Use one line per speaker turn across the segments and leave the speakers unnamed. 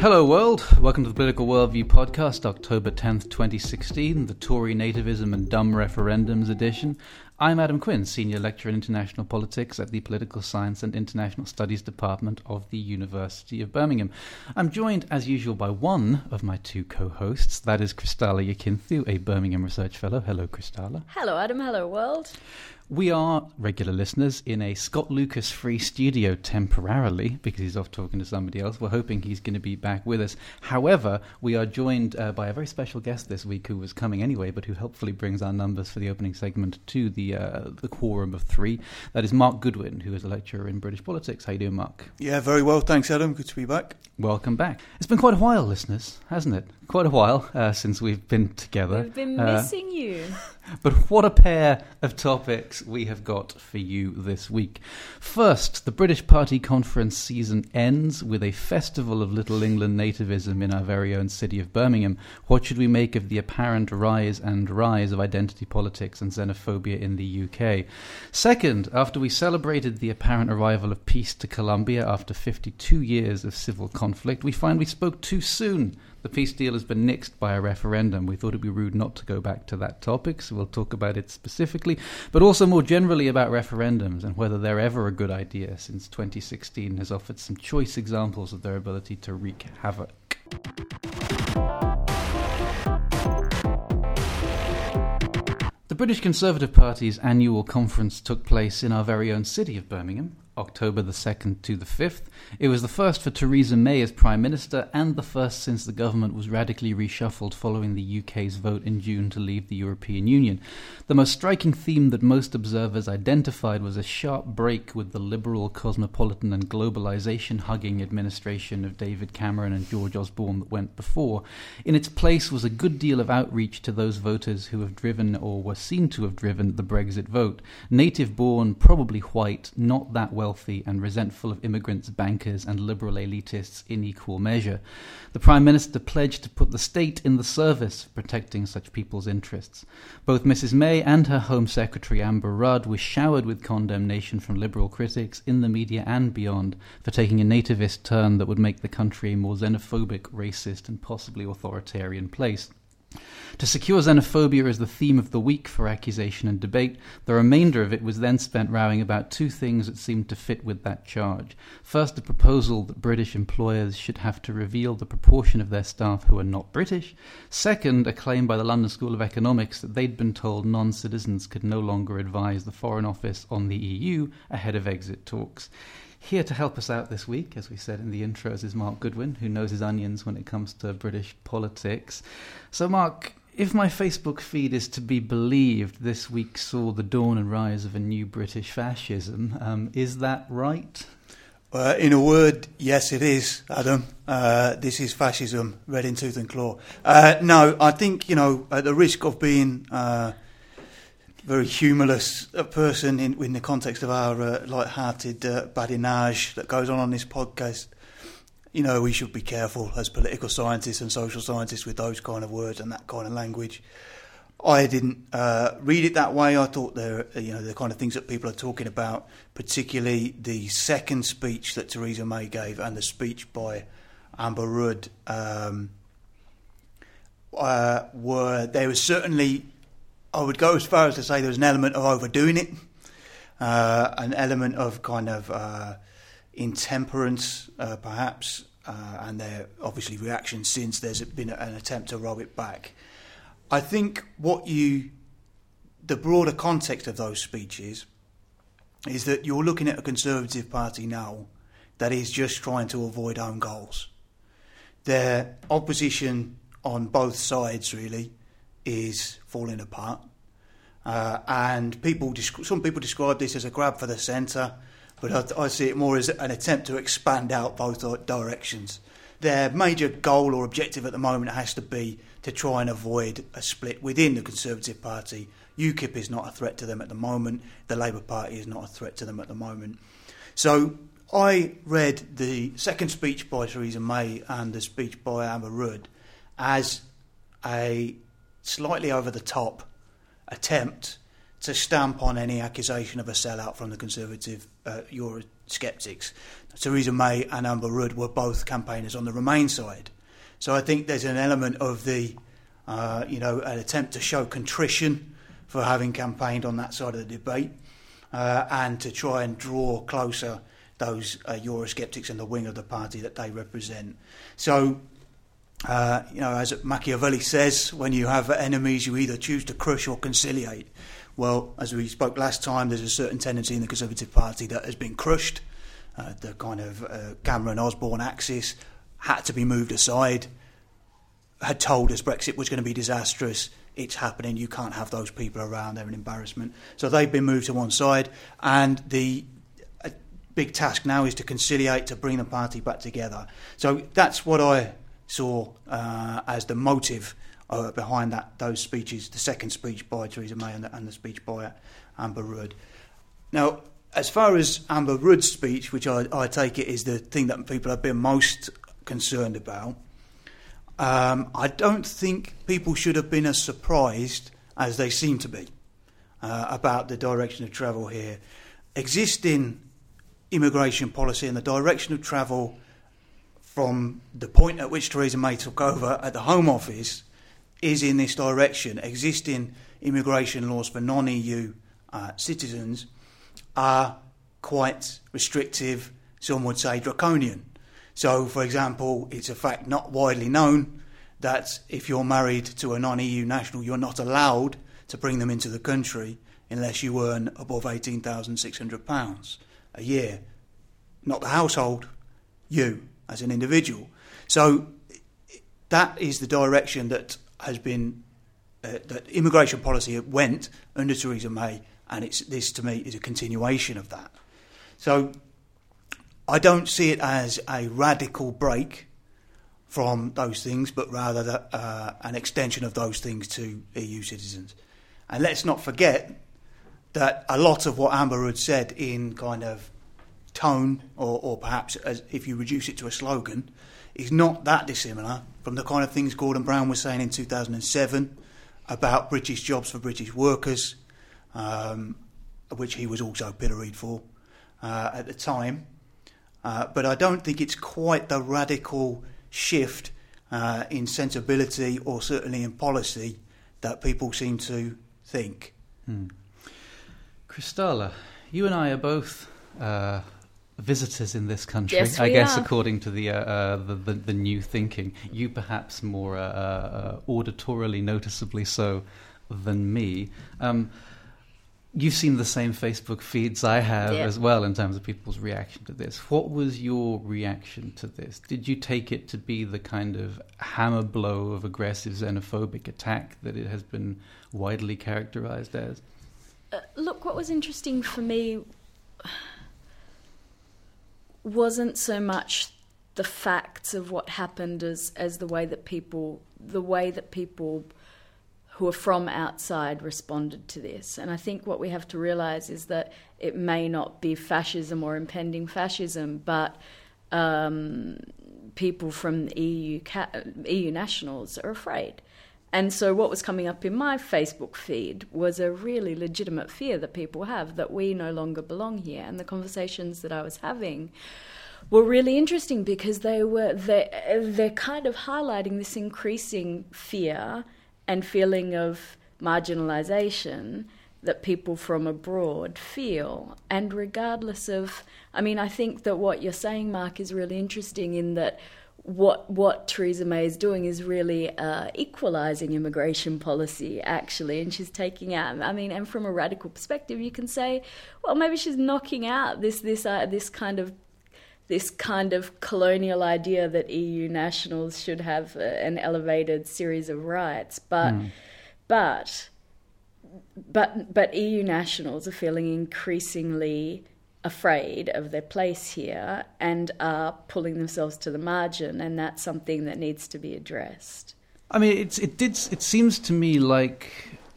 Hello, world. Welcome to the Political Worldview podcast, October 10th, 2016, the Tory Nativism and Dumb Referendums edition. I'm Adam Quinn, Senior Lecturer in International Politics at the Political Science and International Studies Department of the University of Birmingham. I'm joined, as usual, by one of my two co hosts, that is Christalla Yakinthou, a Birmingham Research Fellow. Hello, Christalla.
Hello, Adam. Hello, world.
We are regular listeners in a Scott Lucas free studio temporarily because he's off talking to somebody else. We're hoping he's going to be back with us. However, we are joined uh, by a very special guest this week who was coming anyway, but who helpfully brings our numbers for the opening segment to the uh, the quorum of three. That is Mark Goodwin, who is a lecturer in British politics. How you doing, Mark?
Yeah, very well. Thanks, Adam. Good to be back.
Welcome back. It's been quite a while, listeners, hasn't it? Quite a while uh, since we've been together.
We've been
Uh,
missing you.
But what a pair of topics we have got for you this week. First, the British Party conference season ends with a festival of Little England nativism in our very own city of Birmingham. What should we make of the apparent rise and rise of identity politics and xenophobia in the UK? Second, after we celebrated the apparent arrival of peace to Colombia after 52 years of civil conflict, we find we spoke too soon. The peace deal has been nixed by a referendum. We thought it'd be rude not to go back to that topic, so we'll talk about it specifically, but also more generally about referendums and whether they're ever a good idea, since 2016 has offered some choice examples of their ability to wreak havoc. The British Conservative Party's annual conference took place in our very own city of Birmingham, October the 2nd to the 5th. It was the first for Theresa May as Prime Minister and the first since the government was radically reshuffled following the UK's vote in June to leave the European Union. The most striking theme that most observers identified was a sharp break with the liberal, cosmopolitan, and globalization hugging administration of David Cameron and George Osborne that went before. In its place was a good deal of outreach to those voters who have driven or were seen to have driven the Brexit vote. Native born, probably white, not that wealthy, and resentful of immigrants, bankers, and liberal elitists in equal measure. The Prime Minister pledged to put the state in the service of protecting such people's interests. Both Mrs. May and her Home Secretary Amber Rudd were showered with condemnation from liberal critics in the media and beyond for taking a nativist turn that would make the country a more xenophobic, racist, and possibly authoritarian place. To secure xenophobia as the theme of the week for accusation and debate, the remainder of it was then spent rowing about two things that seemed to fit with that charge. First, a proposal that British employers should have to reveal the proportion of their staff who are not British. Second, a claim by the London School of Economics that they'd been told non citizens could no longer advise the Foreign Office on the EU ahead of exit talks. Here to help us out this week, as we said in the intros, is Mark Goodwin, who knows his onions when it comes to British politics. So, Mark, if my Facebook feed is to be believed, this week saw the dawn and rise of a new British fascism. Um, is that right?
Uh, in a word, yes, it is, Adam. Uh, this is fascism, red in tooth and claw. Uh, no, I think, you know, at the risk of being uh, very humorless a person in, in the context of our uh, light-hearted uh, badinage that goes on on this podcast, you know, we should be careful as political scientists and social scientists with those kind of words and that kind of language. I didn't uh, read it that way. I thought they're, you know, the kind of things that people are talking about, particularly the second speech that Theresa May gave and the speech by Amber Rudd, um, uh, were there was certainly, I would go as far as to say there was an element of overdoing it, uh, an element of kind of uh, intemperance, uh, perhaps, uh, and their obviously reaction since there's been an attempt to roll it back. I think what you, the broader context of those speeches, is that you're looking at a Conservative Party now that is just trying to avoid own goals. Their opposition on both sides really is falling apart, uh, and people, some people describe this as a grab for the centre, but I, I see it more as an attempt to expand out both directions. Their major goal or objective at the moment has to be to try and avoid a split within the Conservative Party. UKIP is not a threat to them at the moment. The Labour Party is not a threat to them at the moment. So I read the second speech by Theresa May and the speech by Amber Rudd as a slightly over the top attempt to stamp on any accusation of a sellout from the Conservative uh, Eurosceptics. Theresa May and Amber Rudd were both campaigners on the Remain side. So I think there's an element of the, uh, you know, an attempt to show contrition for having campaigned on that side of the debate uh, and to try and draw closer those uh, Eurosceptics and the wing of the party that they represent. So, uh, you know, as Machiavelli says, when you have enemies, you either choose to crush or conciliate. Well, as we spoke last time, there's a certain tendency in the Conservative Party that has been crushed. Uh, the kind of uh, Cameron Osborne axis had to be moved aside, had told us Brexit was going to be disastrous. It's happening. You can't have those people around. They're an embarrassment. So they've been moved to one side, and the big task now is to conciliate, to bring the party back together. So that's what I saw uh, as the motive uh, behind that those speeches, the second speech by Theresa May and the, and the speech by Amber Rudd. Now, as far as Amber Rudd's speech, which I, I, take it is the thing that people have been most concerned about, um, I don't think people should have been as surprised as they seem to be uh, about the direction of travel here. Existing immigration policy and the direction of travel from the point at which Theresa May took over at the Home Office is in this direction. Existing immigration laws for non EU uh, citizens are quite restrictive, some would say draconian. So, for example, it's a fact not widely known that if you're married to a non EU national, you're not allowed to bring them into the country unless you earn above £18,600 a year. Not the household, you as an individual. So, that is the direction that has been uh, that immigration policy went under Theresa May, and it's this to me is a continuation of that. So I don't see it as a radical break from those things, but rather that, uh, an extension of those things to EU citizens. And let's not forget that a lot of what Amber had said in kind of tone, or, or perhaps as if you reduce it to a slogan, is not that dissimilar from the kind of things Gordon Brown was saying in 2007 about British jobs for British workers, um, which he was also pilloried for uh, at the time. Uh, but I don't think it's quite the radical shift uh, in sensibility or certainly in policy that people seem to think. Hmm.
You and I are both uh, visitors in this country,
yes,
I guess,
are.
according to the, uh, uh, the, the, the new thinking. You perhaps more uh, uh, auditorily noticeably so than me. Um, you've seen the same Facebook feeds I have
yeah.
as well in terms of people's reaction to this. What was your reaction to this? Did you take it to be the kind of hammer blow of aggressive xenophobic attack that it has been widely characterized as?
Uh, look, what was interesting for me wasn't so much the facts of what happened as as the way that people the way that people who are from outside responded to this. And I think what we have to realize is that it may not be fascism or impending fascism, but um, people from EU EU nationals are afraid. And so, what was coming up in my Facebook feed was a really legitimate fear that people have that we no longer belong here. And the conversations that I was having were really interesting because they were they they're kind of highlighting this increasing fear and feeling of marginalization that people from abroad feel. And regardless of, I mean, I think that what you're saying, Mark, is really interesting in that what what Theresa May is doing is really uh, equalising immigration policy, actually, and she's taking out. I mean, and from a radical perspective, you can say, well, maybe she's knocking out this this uh, this kind of this kind of colonial idea that EU nationals should have a, an elevated series of rights, but mm. but but but EU nationals are feeling increasingly afraid of their place here and are pulling themselves to the margin, and that's something that needs to be addressed.
I mean, it's, it did. It seems to me like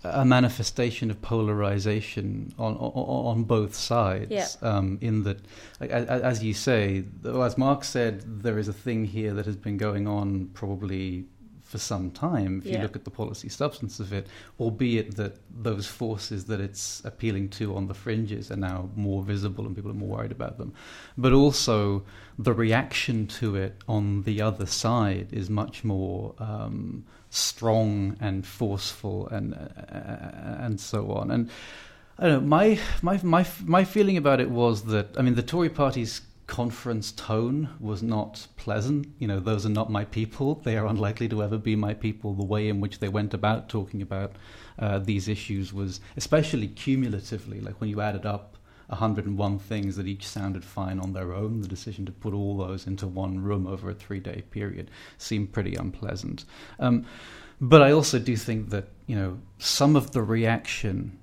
a manifestation of polarization on on, on both sides.
Yeah.
Um, in that, as you say, as Mark said, there is a thing here that has been going on probably for some time if
Yeah.
you look at the policy substance of it, albeit that those forces that it's appealing to on the fringes are now more visible and people are more worried about them. But also, the reaction to it on the other side is much more um, strong and forceful and uh, and so on. And I don't know. My my my my feeling about it was that I mean the Tory party's conference tone was not pleasant. You know, those are not my people. They are unlikely to ever be my people. The way in which they went about talking about uh, these issues was, especially cumulatively, like when you added up 101 things that each sounded fine on their own, the decision to put all those into one room over a three day period seemed pretty unpleasant. Um, but I also do think that, you know, some of the reaction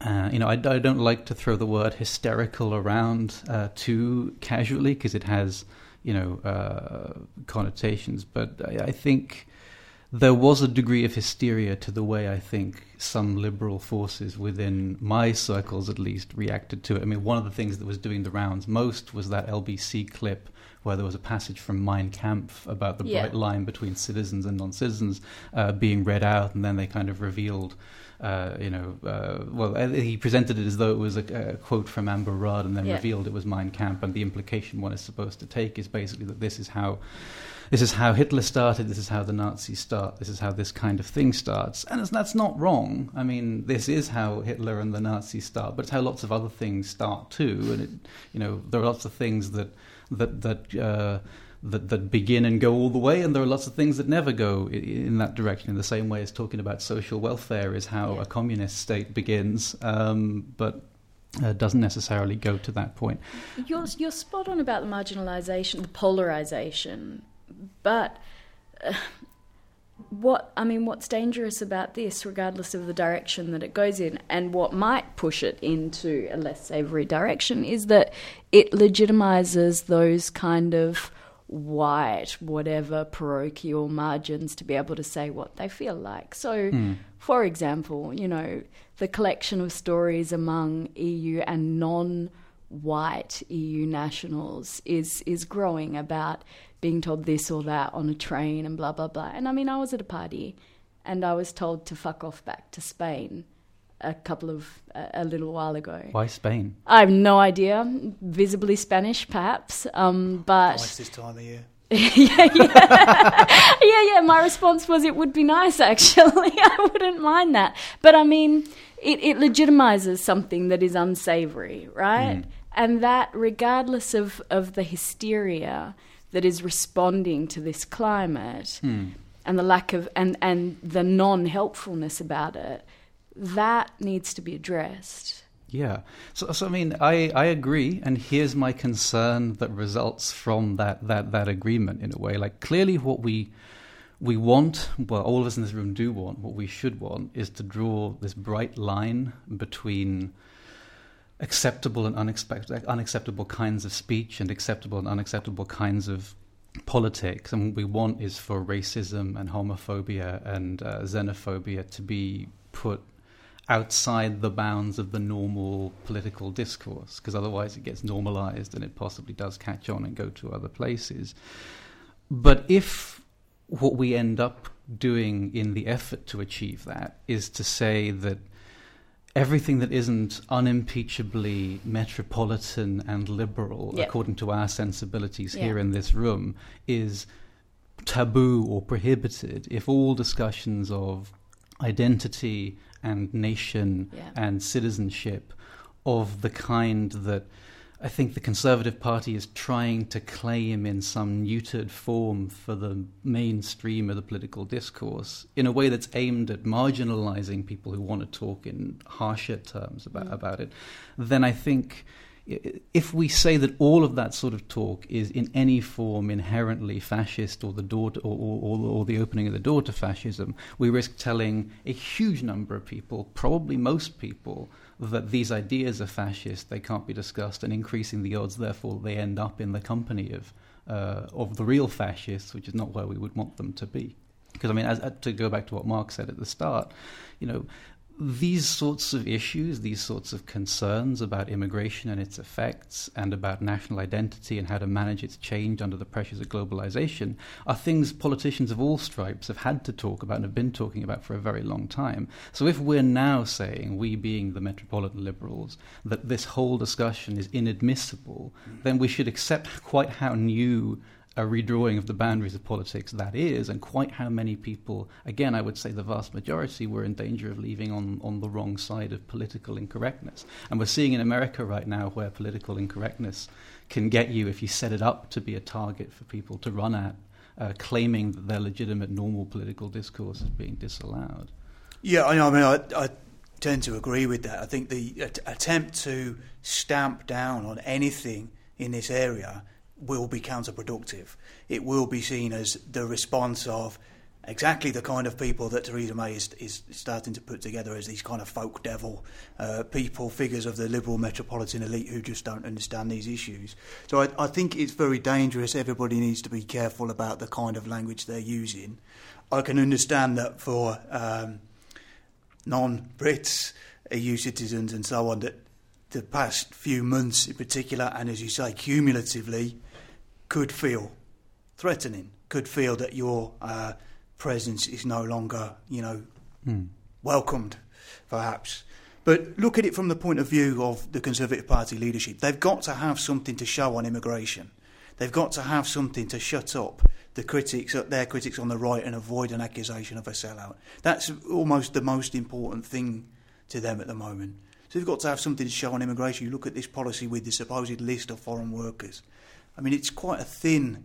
uh, you know, I, I, don't like to throw the word hysterical around uh, too casually because it has, you know, uh, connotations. But I, I, think there was a degree of hysteria to the way I think some liberal forces within my circles, at least, reacted to it. I mean, one of the things that was doing the rounds most was that LBC clip where there was a passage from Mein Kampf about the
Yeah.
bright line between citizens and non-citizens uh, being read out, and then they kind of revealed uh, you know, uh, well, uh, he presented it as though it was a, a quote from Amber Rudd, and then
Yeah.
revealed it was Mein Kampf. And the implication one is supposed to take is basically that this is how, this is how Hitler started. This is how the Nazis start. This is how this kind of thing starts. And it's, that's not wrong. I mean, this is how Hitler and the Nazis start, but it's how lots of other things start too. And it, you know, there are lots of things that that that. Uh, that, that begin and go all the way, and there are lots of things that never go in that direction. In the same way as talking about social welfare is how
Yeah.
a communist state begins, um, but uh, doesn't necessarily go to that point.
You're, you're spot on about the marginalisation, the polarisation, but uh, what I mean, what's dangerous about this, regardless of the direction that it goes in, and what might push it into a less savoury direction, is that it legitimises those kind of white, whatever parochial margins to be able to say what they feel like. So,
Hmm.
for example, you know, the collection of stories among EU and non white EU nationals is is growing about being told this or that on a train and blah blah blah. And I mean, I was at a party and I was told to fuck off back to Spain a couple of a, a little while ago.
Why Spain?
I have no idea. Visibly Spanish, perhaps, um, but
Nice this time of year.
yeah, yeah. yeah, yeah. My response was it would be nice, actually. I wouldn't mind that. But I mean, it, it legitimizes something that is unsavory, right? And that, regardless of, of the hysteria that is responding to this climate
Hmm.
and the lack of, and, and the non helpfulness about it, that needs to be addressed.
Yeah. So, so I mean, I, I agree, and here's my concern that results from that, that, that agreement in a way. Like, clearly, what we we want, well, all of us in this room do want, what we should want is to draw this bright line between acceptable and unexpected, unacceptable kinds of speech and acceptable and unacceptable kinds of politics. And what we want is for racism and homophobia and uh, xenophobia to be put outside the bounds of the normal political discourse, because otherwise it gets normalized and it possibly does catch on and go to other places. But if what we end up doing in the effort to achieve that is to say that everything that isn't unimpeachably metropolitan and liberal,
Yeah.
according to our sensibilities
Yeah.
here in this room, is taboo or prohibited, if all discussions of identity and nation
Yeah.
and citizenship of the kind that I think the Conservative Party is trying to claim in some neutered form for the mainstream of the political discourse in a way that's aimed at marginalizing people who want to talk in harsher terms about,
Mm.
about it, then I think if we say that all of that sort of talk is in any form inherently fascist or the door to, or, or, or, the opening of the door to fascism, we risk telling a huge number of people, probably most people, that these ideas are fascist, they can't be discussed, and increasing the odds, therefore, they end up in the company of uh, of the real fascists, which is not where we would want them to be. Because I mean, as, to go back to what Mark said at the start, you know, these sorts of issues, these sorts of concerns about immigration and its effects, and about national identity and how to manage its change under the pressures of globalization, are things politicians of all stripes have had to talk about and have been talking about for a very long time. So if we're now saying, we being the metropolitan liberals, that this whole discussion is inadmissible, then we should accept quite how new a redrawing of the boundaries of politics that is, and quite how many people, again, I would say the vast majority, were in danger of leaving on, on the wrong side of political incorrectness. And we're seeing in America right now where political incorrectness can get you, if you set it up to be a target for people to run at, uh, claiming that their legitimate normal political discourse is being disallowed.
Yeah, I, I mean, I, I tend to agree with that. I think the attempt to stamp down on anything in this area will be counterproductive. It will be seen as the response of exactly the kind of people that Theresa May is, is starting to put together as these kind of folk devil uh, people, figures of the liberal metropolitan elite who just don't understand these issues. So I, I think it's very dangerous. Everybody needs to be careful about the kind of language they're using. I can understand that for um, non-Brits, EU citizens and so on, that the past few months in particular, and as you say, cumulatively, could feel threatening, could feel that your uh, presence is no longer, you know, mm. welcomed, perhaps. But look at it from the point of view of the Conservative Party leadership. They've got to have something to show on immigration. They've got to have something to shut up the critics, their critics on the right, and avoid an accusation of a sellout. That's almost the most important thing to them at the moment. So they've got to have something to show on immigration. You look at this policy with the supposed list of foreign workers. I mean, it's quite a thin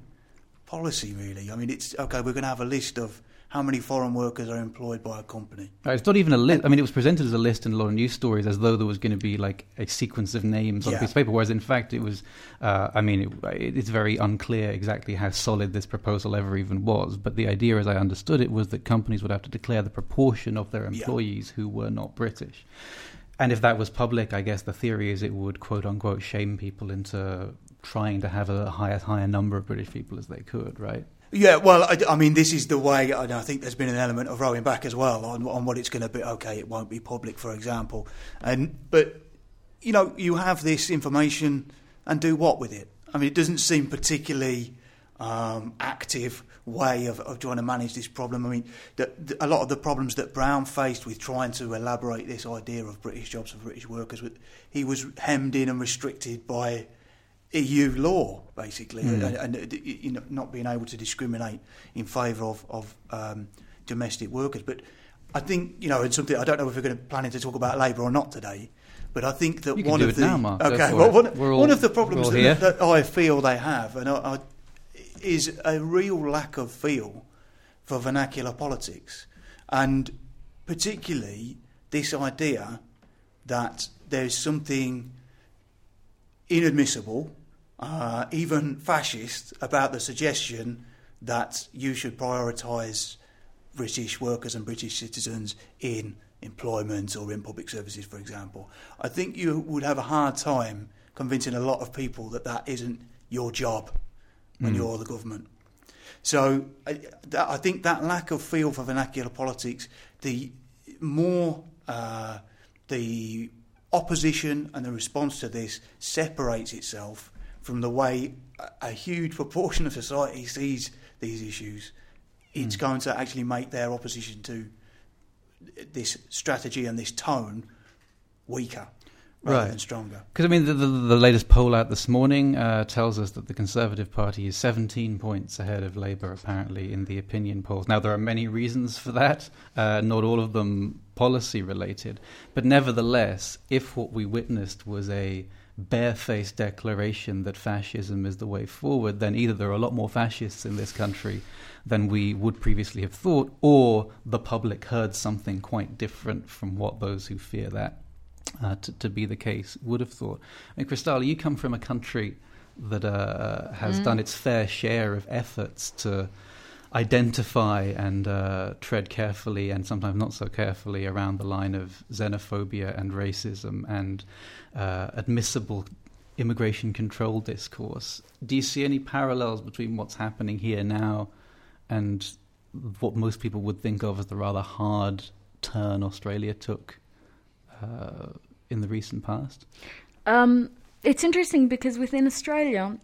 policy, really. I mean, it's okay. We're going to have a list of how many foreign workers are employed by a company.
Right, it's not even a list. I mean, it was presented as a list in a lot of news stories as though there was going to be like a sequence of names on yeah. a piece of paper, whereas in fact it was. Uh, I mean, it, it's very unclear exactly how solid this proposal ever even was. But the idea, as I understood it, was that companies would have to declare the proportion of their employees yeah. who were not British. And if that was public, I guess the theory is it would quote unquote shame people into trying to have a higher as high a number of British people as they could, right?
Yeah, well, I, I, mean, this is the way. I think there's been an element of rowing back as well on, on what it's going to be. Okay, it won't be public, for example, and but you know, you have this information and do what with it? I mean, it doesn't seem particularly um, active way of, of trying to manage this problem. I mean, the, the, a lot of the problems that Brown faced with trying to elaborate this idea of British jobs for British workers, he was hemmed in and restricted by EU law, basically, mm. and, and, you know, not being able to discriminate in favour of, of um, domestic workers. But I think you know, it's something I don't know if we're going to planning to talk about labour or not today. But I think that one
of
the
now,
okay, well, one, all, one, of the problems that, that, I feel they have, and I, I, is a real lack of feel for vernacular politics, and particularly this idea that there's something inadmissible, uh, even fascist, about the suggestion that you should prioritise British workers and British citizens in employment or in public services, for example. I think you would have a hard time convincing a lot of people that that isn't your job when mm. you're the government. So I, I, think that lack of feel for vernacular politics, the more uh, the opposition and the response to this separates itself from the way a, huge proportion of society sees these issues, it's mm. going to actually make their opposition to this strategy and this tone weaker rather right. than stronger.
Because I mean, the, the, the, latest poll out this morning uh, tells us that the Conservative Party is 17 points ahead of Labour, apparently, in the opinion polls. Now, there are many reasons for that, uh, not all of them policy related, but nevertheless, if what we witnessed was a barefaced declaration that fascism is the way forward, then either there are a lot more fascists in this country than we would previously have thought, or the public heard something quite different from what those who fear that uh, to, to, be the case would have thought. And Christalla, you come from a country that uh, has mm. done its fair share of efforts to identify and uh, tread carefully and sometimes not so carefully around the line of xenophobia and racism and uh, admissible immigration control discourse. Do you see any parallels between what's happening here now and what most people would think of as the rather hard turn Australia took uh, in the recent past?
Um, it's interesting because within Australia,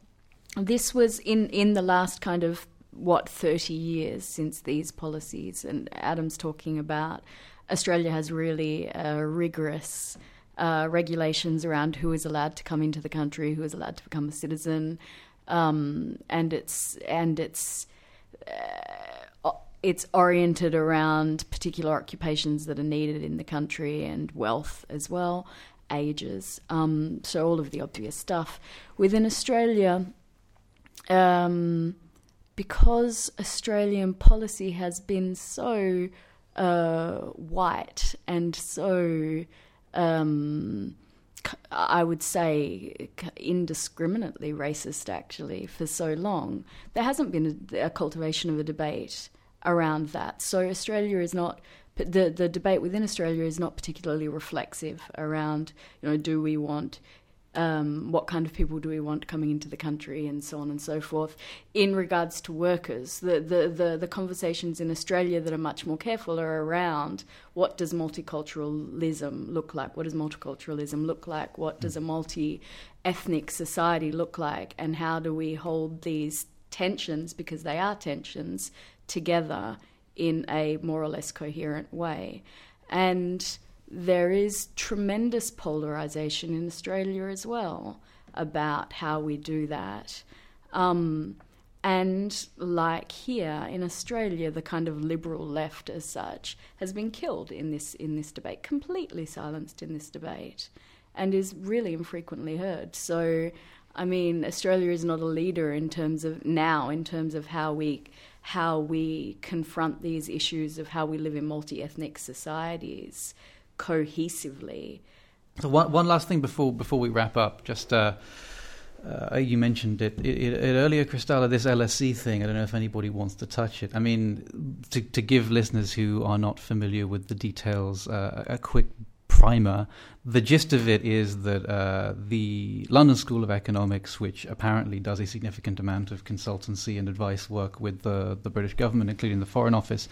this was in, in the last kind of what 30 years since these policies, and Adam's talking about Australia has really uh, rigorous uh, regulations around who is allowed to come into the country, who is allowed to become a citizen, um, and it's and it's uh, it's oriented around particular occupations that are needed in the country and wealth as well, ages. Um, so all of the obvious stuff within Australia. Um, because Australian policy has been so uh, white and so um, I would say indiscriminately racist actually for so long. There hasn't been a, a, cultivation of a debate around that. So Australia is not the the debate within Australia is not particularly reflexive around you know do we want um, what kind of people do we want coming into the country, and so on and so forth. In regards to workers, the, the, the, the, conversations in Australia that are much more careful are around what does multiculturalism look like? What does multiculturalism look like? What does a multi ethnic society look like? And how do we hold these tensions, because they are tensions, together in a more or less coherent way? And there is tremendous polarization in Australia as well about how we do that. Um, and like here in Australia, the kind of liberal left, as such, has been killed in this in this debate, completely silenced in this debate, and is really infrequently heard. So, I mean, Australia is not a leader in terms of now, in terms of how we how we confront these issues of how we live in multi ethnic societies cohesively.
So one one last thing before before we wrap up, just. Uh, uh, you mentioned it, it, it, earlier, Christalla. This LSE thing. I don't know if anybody wants to touch it. I mean, to, to give listeners who are not familiar with the details uh, a quick primer. The gist of it is that uh, the London School of Economics, which apparently does a significant amount of consultancy and advice work with the the British government, including the Foreign Office,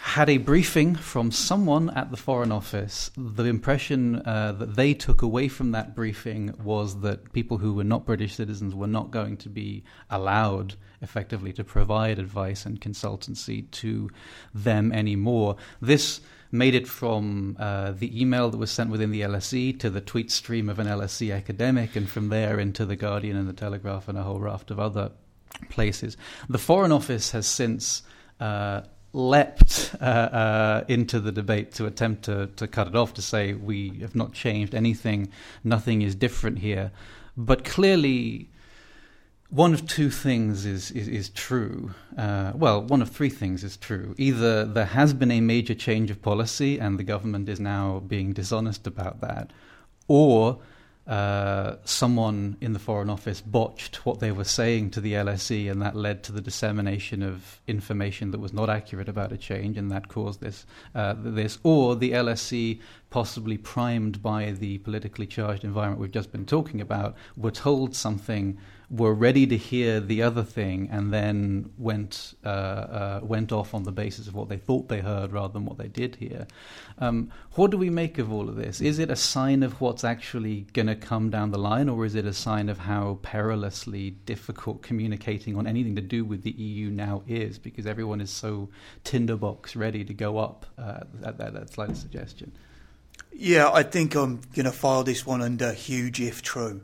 had a briefing from someone at the Foreign Office. The impression uh, that they took away from that briefing was that people who were not British citizens were not going to be allowed effectively to provide advice and consultancy to them anymore. This made it from uh, the email that was sent within the LSE to the tweet stream of an LSE academic, and from there into the Guardian and the Telegraph and a whole raft of other places. The Foreign Office has since. Uh, leapt uh, uh, into the debate to attempt to, to cut it off, to say we have not changed anything, nothing is different here. But clearly, one of two things is, is, is true. Uh, well, one of three things is true. Either there has been a major change of policy and the government is now being dishonest about that, or uh, someone in the Foreign Office botched what they were saying to the LSE, and that led to the dissemination of information that was not accurate about a change, and that caused this. Uh, this, or the LSE, possibly primed by the politically charged environment we've just been talking about, were told something were ready to hear the other thing and then went uh, uh, went off on the basis of what they thought they heard rather than what they did hear. Um, what do we make of all of this? Is it a sign of what's actually going to come down the line, or is it a sign of how perilously difficult communicating on anything to do with the EU now is because everyone is so tinderbox ready to go up? Uh, that, that, that's like suggestion.
Yeah, I think I'm going to file this one under huge if true.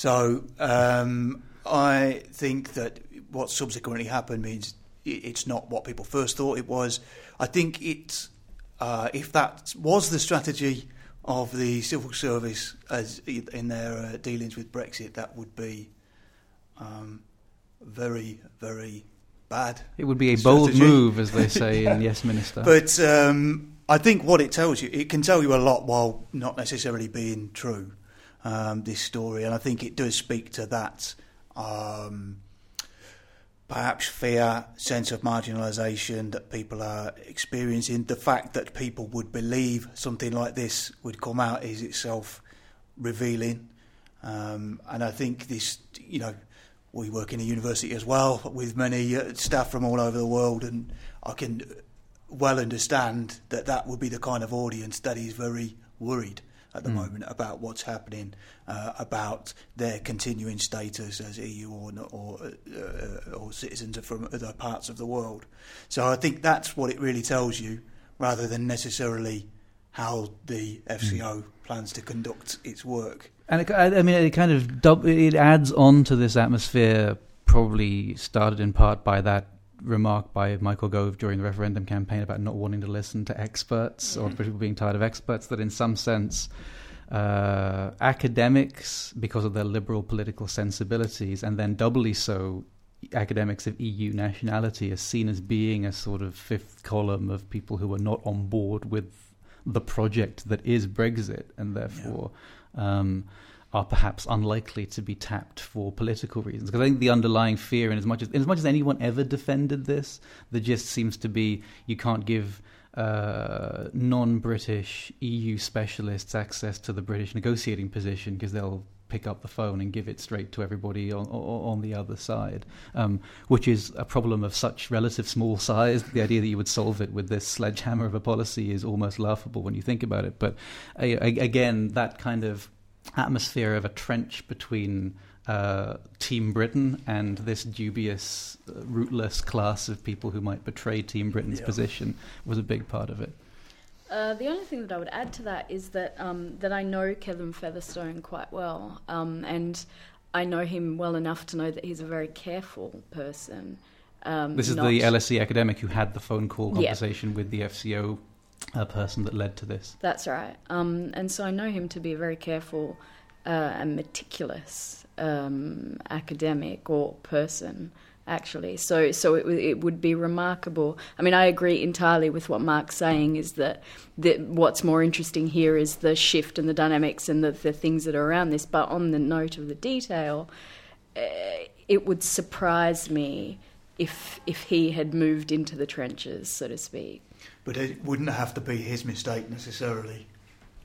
So um, I think that what subsequently happened means it's not what people first thought it was. I think it, uh, if that was the strategy of the civil service as in their uh, dealings with Brexit, that would be um, very, very bad.
It would be a strategy. bold move, as they say yeah. in Yes Minister.
But um, I think what it tells you, it can tell you a lot while not necessarily being true um, this story, and I think it does speak to that um, perhaps fear, sense of marginalisation that people are experiencing. The fact that people would believe something like this would come out is itself revealing, um, and I think this, you know. We work in a university as well with many uh, staff from all over the world, and I can well understand that that would be the kind of audience that is very worried at the
Mm.
moment about what's happening, uh, about their continuing status as EU or or, uh, or citizens from other parts of the world. So I think that's what it really tells you, rather than necessarily how the FCO plans to conduct its work.
And it, I I mean, it kind of dub, it adds on to this atmosphere. Probably started in part by that remark by Michael Gove during the referendum campaign about not wanting to listen to experts or
Mhm.
people being tired of experts. That, in some sense, uh, academics, because of their liberal political sensibilities, and then doubly so, academics of EU nationality, are seen as being a sort of fifth column of people who are not on board with the project that is Brexit, and therefore um, are perhaps unlikely to be tapped for political reasons. Because I think the underlying fear, in as much as in as much as anyone ever defended this, there just seems to be you can't give uh, non-British EU specialists access to the British negotiating position because they'll pick up the phone and give it straight to everybody on, on, on the other side, um, which is a problem of such relative small size. The idea that you would solve it with this sledgehammer of a policy is almost laughable when you think about it. But uh, again, that kind of atmosphere of a trench between uh, Team Britain and this dubious, uh, rootless class of people who might betray Team Britain's
Yeah.
position was a big part of it.
Uh, the only thing that I would add to that is that um, that I know Kevin Featherstone quite well, um, and I know him well enough to know that he's a very careful person. Um,
This is
not-
the LSE academic who had the phone call
Yeah.
conversation with the FCO uh, person that led to this.
That's right. Um, and so I know him to be a very careful uh, and meticulous um, academic or person, actually. So, so it, it would be remarkable. I mean, I agree entirely with what Mark's saying. Is that, that what's more interesting here is the shift and the dynamics and the, the things that are around this. But on the note of the detail, uh, it would surprise me if if he had moved into the trenches, so to speak.
But it wouldn't have to be his mistake necessarily.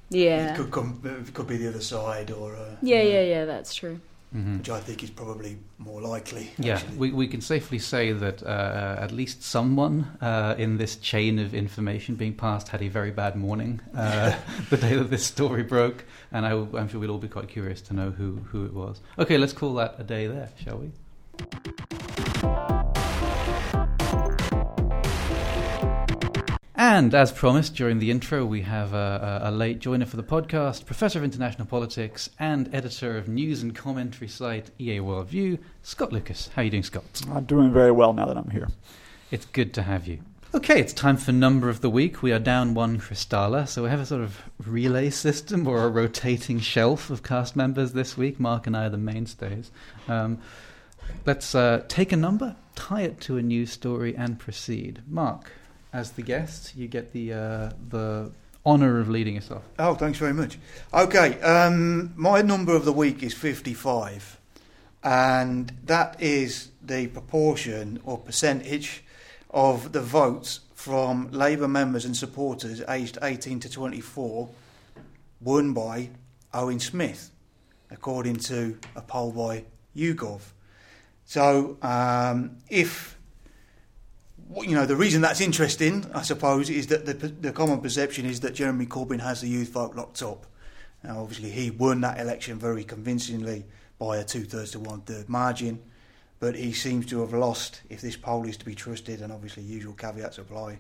Yeah.
It could come. It could be the other side, or uh,
Yeah, yeah, yeah. That's true.
Mhm.
which I think is probably more likely.
Yeah,
actually.
we, we can safely say that uh, at least someone uh, in this chain of information being passed had a very bad morning uh, the day that this story broke, and I, am sure we'd all be quite curious to know who, who it was. Okay, let's call that a day there, shall we? And as promised during the intro, we have a, a, a late joiner for the podcast, Professor of International Politics and editor of news and commentary site EA Worldview, Scott Lucas. How are you doing, Scott?
I'm doing very well now that I'm here.
It's good to have you. Okay, it's time for number of the week. We are down one Christalla, so we have a sort of relay system or a rotating shelf of cast members this week. Mark and I are the mainstays. Um, let's uh, take a number, tie it to a news story, and proceed. Mark, as the guest, you get the uh, the honour of leading us off.
Oh, thanks very much. Okay, um, my number of the week is 55, and that is the proportion or percentage of the votes from Labour members and supporters aged 18 to 24 won by Owen Smith, according to a poll by YouGov. So, um, if you know, the reason that's interesting, I suppose, is that the, the common perception is that Jeremy Corbyn has the youth vote locked up. Now, obviously, he won that election very convincingly by a two thirds to one third margin, but he seems to have lost, if this poll is to be trusted, and obviously, usual caveats apply,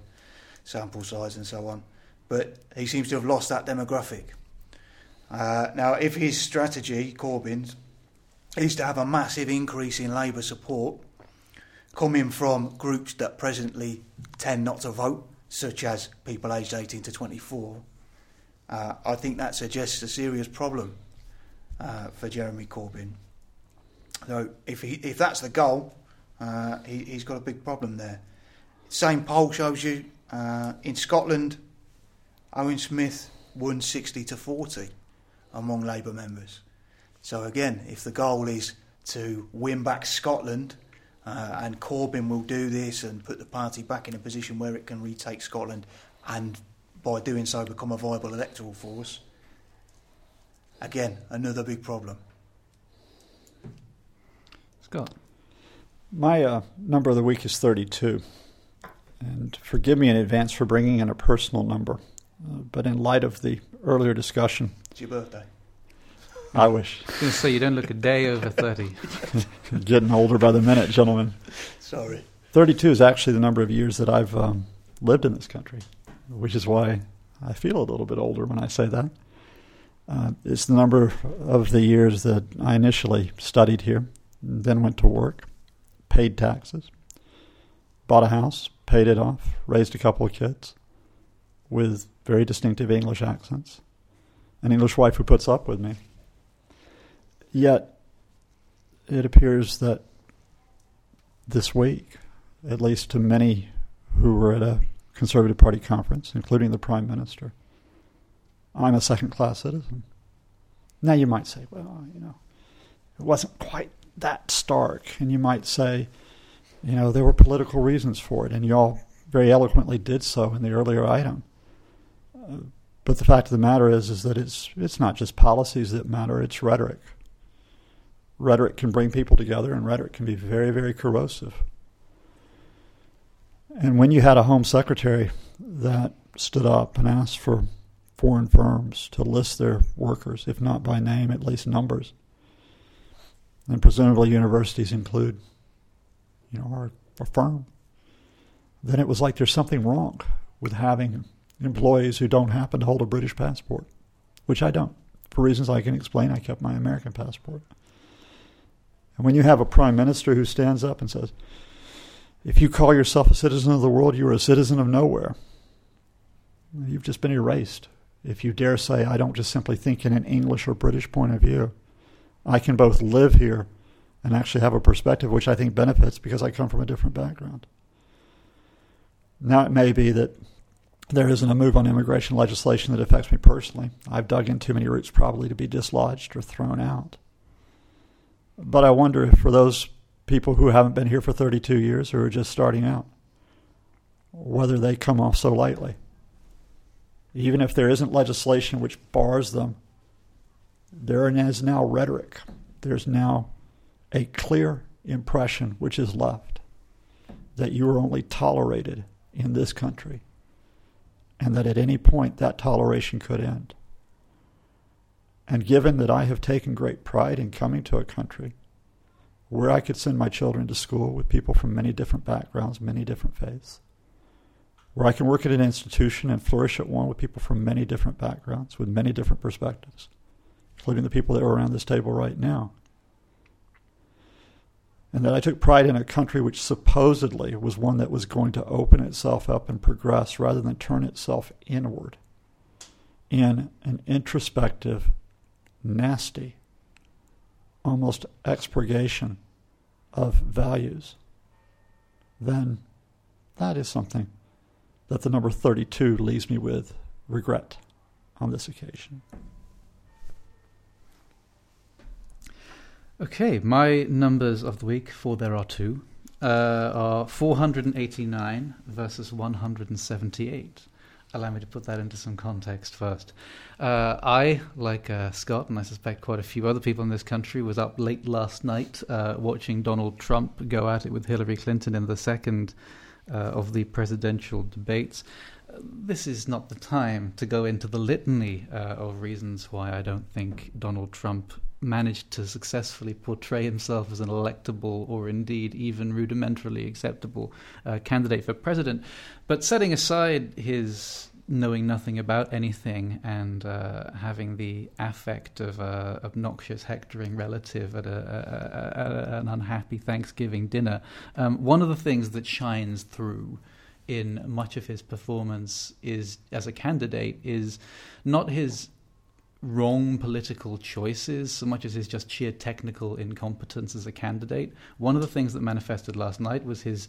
sample size and so on, but he seems to have lost that demographic. Uh, now, if his strategy, Corbyn's, is to have a massive increase in Labour support, coming from groups that presently tend not to vote, such as people aged 18 to 24, uh, I think that suggests a serious problem uh, for Jeremy Corbyn. So if he, if that's the goal, uh, he, he's got a big problem there. Same poll shows you uh, in Scotland, Owen Smith won 60 to 40 among Labour members. So again, if the goal is to win back Scotland, uh, and Corbyn will do this and put the party back in a position where it can retake Scotland and by doing so become a viable electoral force. Again, another big problem.
Scott.
My uh, number of the week is 32. And forgive me in advance for bringing in a personal number. Uh, but in light of the earlier discussion
It's your birthday.
I wish.
I was going to say, you don't look a day over 30.
Getting older by the minute, gentlemen.
Sorry.
32 is actually the number of years that I've um, lived in this country, which is why I feel a little bit older when I say that. Uh, it's the number of the years that I initially studied here, then went to work, paid taxes, bought a house, paid it off, raised a couple of kids with very distinctive English accents, an English wife who puts up with me. Yet, it appears that this week, at least to many who were at a Conservative Party conference, including the Prime Minister, I'm a second class citizen. Now you might say, well, you know, it wasn't quite that stark. And you might say, you know, there were political reasons for it, and you all very eloquently did so in the earlier item. Uh, but the fact of the matter is, is that it's it's not just policies that matter; it's rhetoric. Rhetoric can bring people together, and rhetoric can be very, very corrosive. And when you had a Home Secretary that stood up and asked for foreign firms to list their workers, if not by name, at least numbers. And presumably universities include, you know, our, our firm. Then it was like there's something wrong with having employees who don't happen to hold a British passport, which I don't. For reasons I can explain, I kept my American passport. And when you have a prime minister who stands up and says, if you call yourself a citizen of the world, you are a citizen of nowhere. You've just been erased if you dare say, I don't just simply think in an English or British point of view. I can both live here and actually have a perspective which I think benefits because I come from a different background. Now, it may be that there isn't a move on immigration legislation that affects me personally. I've dug in too many roots probably to be dislodged or thrown out. But I wonder if for those people who haven't been here for 32 years or are just starting out, whether they come off so lightly even if there isn't legislation which bars them, there is now rhetoric. There's now a clear impression which is left that you are only tolerated in this country and that at any point that toleration could end. And given that I have taken great pride in coming to a country where I could send my children to school with people from many different backgrounds, many different faiths, where I can work at an institution and flourish at one with people from many different backgrounds, with many different perspectives, including the people that are around this table right now. And that I took pride in a country which supposedly was one that was going to open itself up and progress rather than turn itself inward in an introspective, nasty, almost expurgation of values, then that is something that the number 32 leaves me with regret on this occasion.
Okay, my numbers of the week, for there are two, uh, are 489 versus 178. Allow me to put that into some context first. Uh, I, like uh, Scott, and I suspect quite a few other people in this country, was up late last night uh, watching Donald Trump go at it with Hillary Clinton in the second uh, of the presidential debates. Uh, this is not the time to go into the litany uh, of reasons why I don't think Donald Trump managed to successfully portray himself as an electable or indeed even rudimentarily acceptable uh, candidate for president. But setting aside his knowing nothing about anything and uh, having the affect of a obnoxious hectoring relative at, a, a, a, an unhappy Thanksgiving dinner. Um, one of the things that shines through in much of his performance is as a candidate is not his wrong political choices so much as his just sheer technical incompetence as a candidate. One of the things that manifested last night was his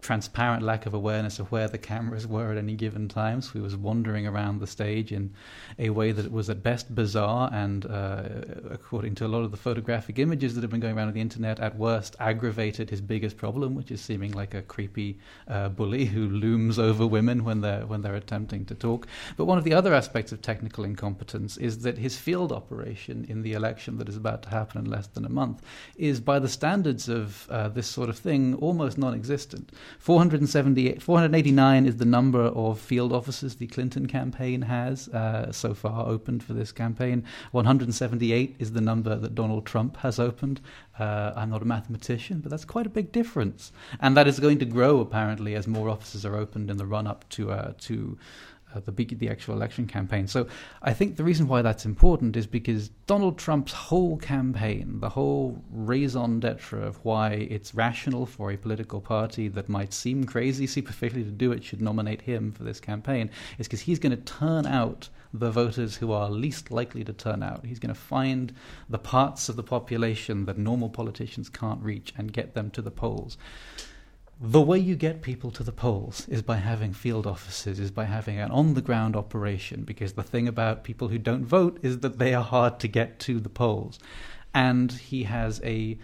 transparent lack of awareness of where the cameras were at any given time. So he was wandering around the stage in a way that was at best bizarre and, uh, according to a lot of the photographic images that have been going around on the internet, at worst aggravated his biggest problem, which is seeming like a creepy uh, bully who looms over women when they're when they're attempting to talk. But one of the other aspects of technical incompetence is that his field operation in the election that is about to happen in less than a month is, by the standards of uh, this sort of thing, almost non-existent. 470, 489 is the number of field offices the Clinton campaign has uh, so far opened for this campaign. 178 is the number that Donald Trump has opened. Uh, I'm not a mathematician, but that's quite a big difference, and that is going to grow apparently as more offices are opened in the run up to uh, to uh, the big, the actual election campaign. So I think the reason why that's important is because Donald Trump's whole campaign, the whole raison d'être of why it's rational for a political party that might seem crazy superficially to do it should nominate him for this campaign, is because he's going to turn out the voters who are least likely to turn out. He's going to find the parts of the population that normal politicians can't reach and get them to the polls the way you get people to the polls is by having field offices, is by having an on the ground operation, because the thing about people who don't vote is that they are hard to get to the polls. And he has a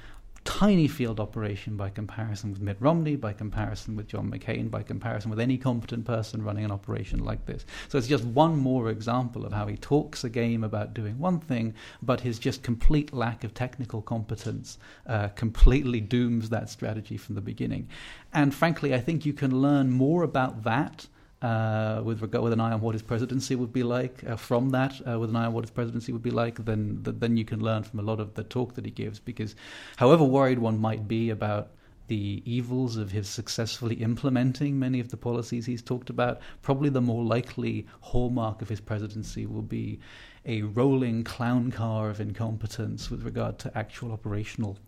tiny field operation by comparison with Mitt Romney, by comparison with John McCain, by comparison with any competent person running an operation like this. So it's just one more example of how he talks a game about doing one thing, but his just complete lack of technical competence uh, completely dooms that strategy from the beginning. And frankly, I think you can learn more about that uh, with regard with an eye on what his presidency would be like uh, from that uh, with an eye on what his presidency would be like then then you can learn from a lot of the talk that he gives because however worried one might be about the evils of his successfully implementing many of the policies he's talked about probably the more likely hallmark of his presidency will be a rolling clown car of incompetence with regard to actual operational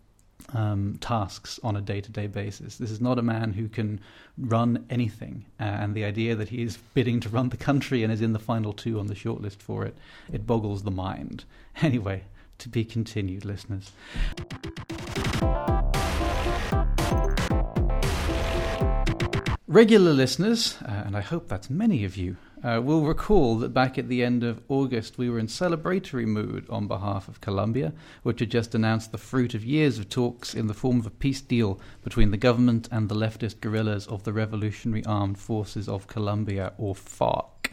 um, tasks on a day to day basis. This is not a man who can run anything. Uh, and the idea that he is bidding to run the country and is in the final two on the shortlist for it, it boggles the mind. Anyway, to be continued, listeners. Regular listeners, uh, and I hope that's many of you, uh, will recall that back at the end of August we were in celebratory mood on behalf of Colombia, which had just announced the fruit of years of talks in the form of a peace deal between the government and the leftist guerrillas of the Revolutionary Armed Forces of Colombia, or FARC.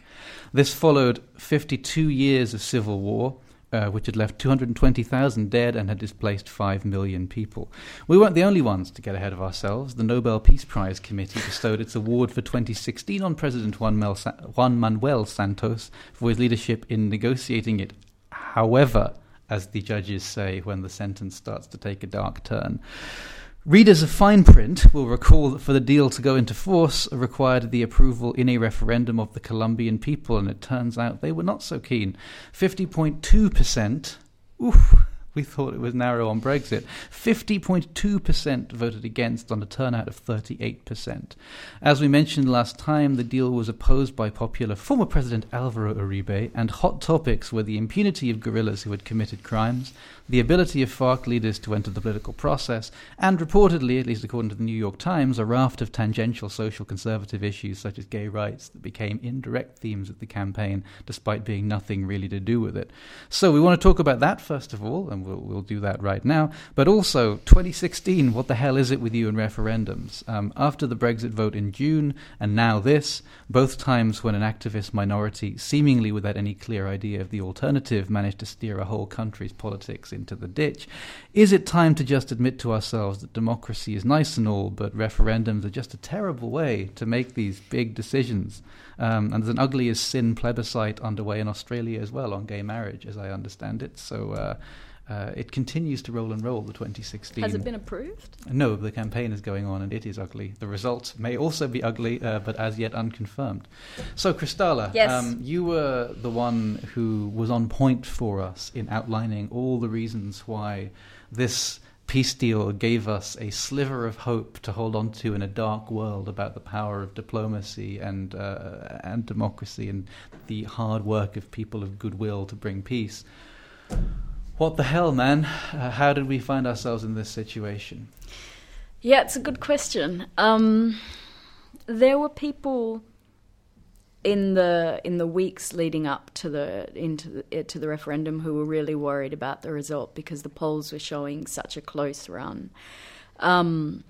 This followed 52 years of civil war uh, which had left 220,000 dead and had displaced 5 million people. We weren't the only ones to get ahead of ourselves. The Nobel Peace Prize Committee bestowed its award for 2016 on President Juan, Manuel Santos for his leadership in negotiating it. However, as the judges say when the sentence starts to take a dark turn, Readers of fine print will recall that for the deal to go into force required the approval in a referendum of the Colombian people, and it turns out they were not so keen. 50.2%, oof, we thought it was narrow on Brexit. 50.2% voted against on a turnout of 38%. As we mentioned last time, the deal was opposed by popular former President Alvaro Uribe, and hot topics were the impunity of guerrillas who had committed crimes, the ability of FARC leaders to enter the political process, and reportedly, at least according to the New York Times, a raft of tangential social conservative issues such as gay rights that became indirect themes of the campaign, despite being nothing really to do with it. So we want to talk about that first of all, and we'll, we'll do that right now. But also, 2016, what the hell is it with you and referendums? Um, after the Brexit vote in June, and now this, both times when an activist minority, seemingly without any clear idea of the alternative, managed to steer a whole country's politics into the ditch. Is it time to just admit to ourselves that democracy is nice and all, but referendums are just a terrible way to make these big decisions? Um, and there's an ugly as sin plebiscite underway in Australia as well on gay marriage, as I understand it. So. Uh, uh, it continues to roll and roll, the 2016.
Has it been approved?
No, the campaign is going on and it is ugly. The results may also be ugly, uh, but as yet unconfirmed. So, Christalla,
yes.
um, you were the one who was on point for us in outlining all the reasons why this peace deal gave us a sliver of hope to hold on to in a dark world about the power of diplomacy and, uh, and democracy and the hard work of people of goodwill to bring peace. What the hell, man? Uh, how did we find ourselves in this situation?
Yeah, it's a good question. Um, there were people in the in the weeks leading up to the into the, eh, to the referendum who were really worried about the result because the polls were showing such a close run. Um,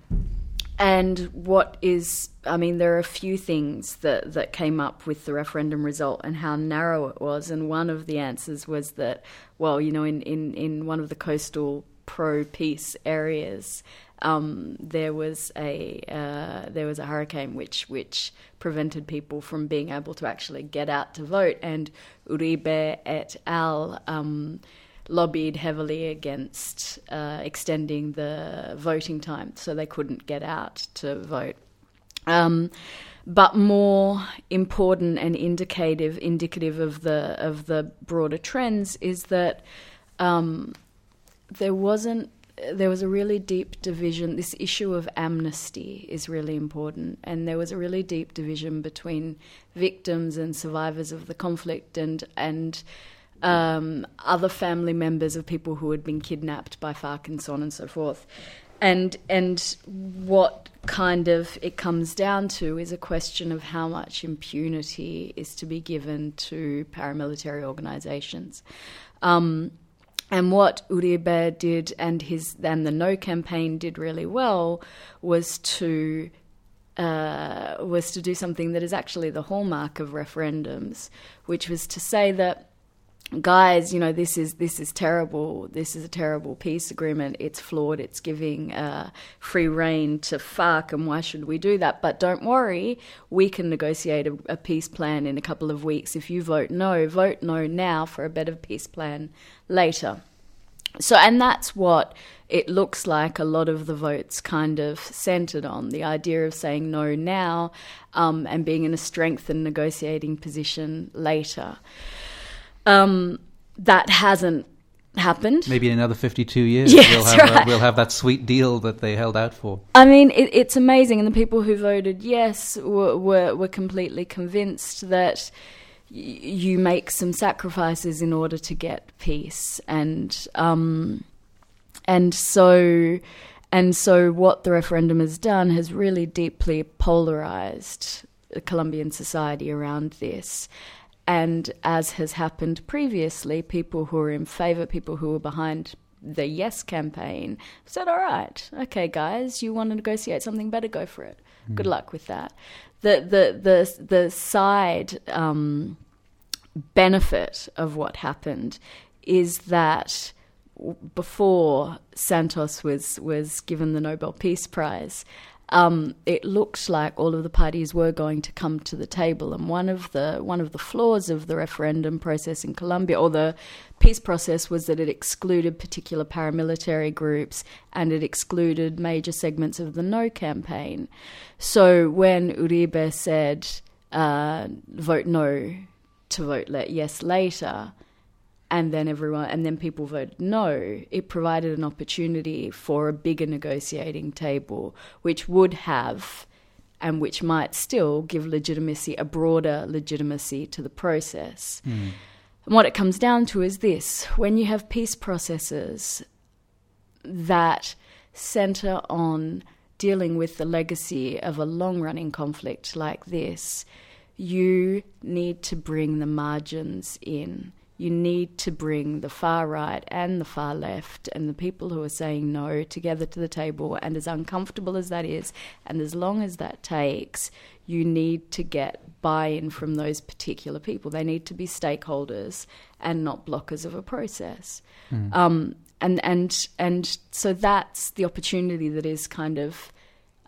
and what is, I mean, there are a few things that, that came up with the referendum result and how narrow it was. And one of the answers was that, well, you know, in, in, in one of the coastal pro peace areas, um, there was a uh, there was a hurricane which which prevented people from being able to actually get out to vote, and Uribe et al. Um, lobbied heavily against uh, extending the voting time, so they couldn't get out to vote. Um, but more important and indicative indicative of the of the broader trends is that um, there wasn't there was a really deep division. This issue of amnesty is really important, and there was a really deep division between victims and survivors of the conflict, and and um, other family members of people who had been kidnapped by FARC and so on and so forth. And and what kind of it comes down to is a question of how much impunity is to be given to paramilitary organizations. Um, and what Uribe did and his and the No campaign did really well was to uh, was to do something that is actually the hallmark of referendums, which was to say that guys, you know, this is this is terrible. This is a terrible peace agreement. It's flawed. It's giving uh, free rein to FARC, and why should we do that? But don't worry, we can negotiate a, a peace plan in a couple of weeks. If you vote no, vote no now for a better peace plan later. So, and that's what it looks like a lot of the votes kind of centered on the idea of saying no now um, and being in a strengthened negotiating position later. Um, that hasn't happened.
Maybe in another 52 years,
Yeah,
we'll, have, uh, we'll have that sweet deal that they held out for.
I mean, it, it's amazing, and the people who voted yes were were, were completely convinced that y- you make some sacrifices in order to get peace, and um, and so and so what the referendum has done has really deeply polarized Colombian society around this. And as has happened previously, people who are in favor, people who are behind the Yes campaign said, All right, okay, guys, you want to negotiate something better, go for it. Good luck with that. The, the, the, the side um, benefit of what happened is that before Santos was, was given the Nobel Peace Prize, um, it looked like all of the parties were going to come to the table. And one of the one of the flaws of the referendum process in Colombia, or the peace process, was that it excluded particular paramilitary groups and it excluded major segments of the No campaign. So when Uribe said uh, vote no to vote let yes later, and then everyone and then people voted no. It provided an opportunity for a bigger negotiating table which would have and which might still give legitimacy a broader legitimacy to the process. Mm. And what it comes down to is this. When you have peace processes that center on dealing with the legacy of a long running conflict like this, you need to bring the margins in. You need to bring the far right and the far left and the people who are saying no together to the table. And as uncomfortable as that is, and as long as that takes, you need to get buy in from those particular people. They need to be stakeholders and not blockers of a process. Um, and, and, and so that's the opportunity that is kind of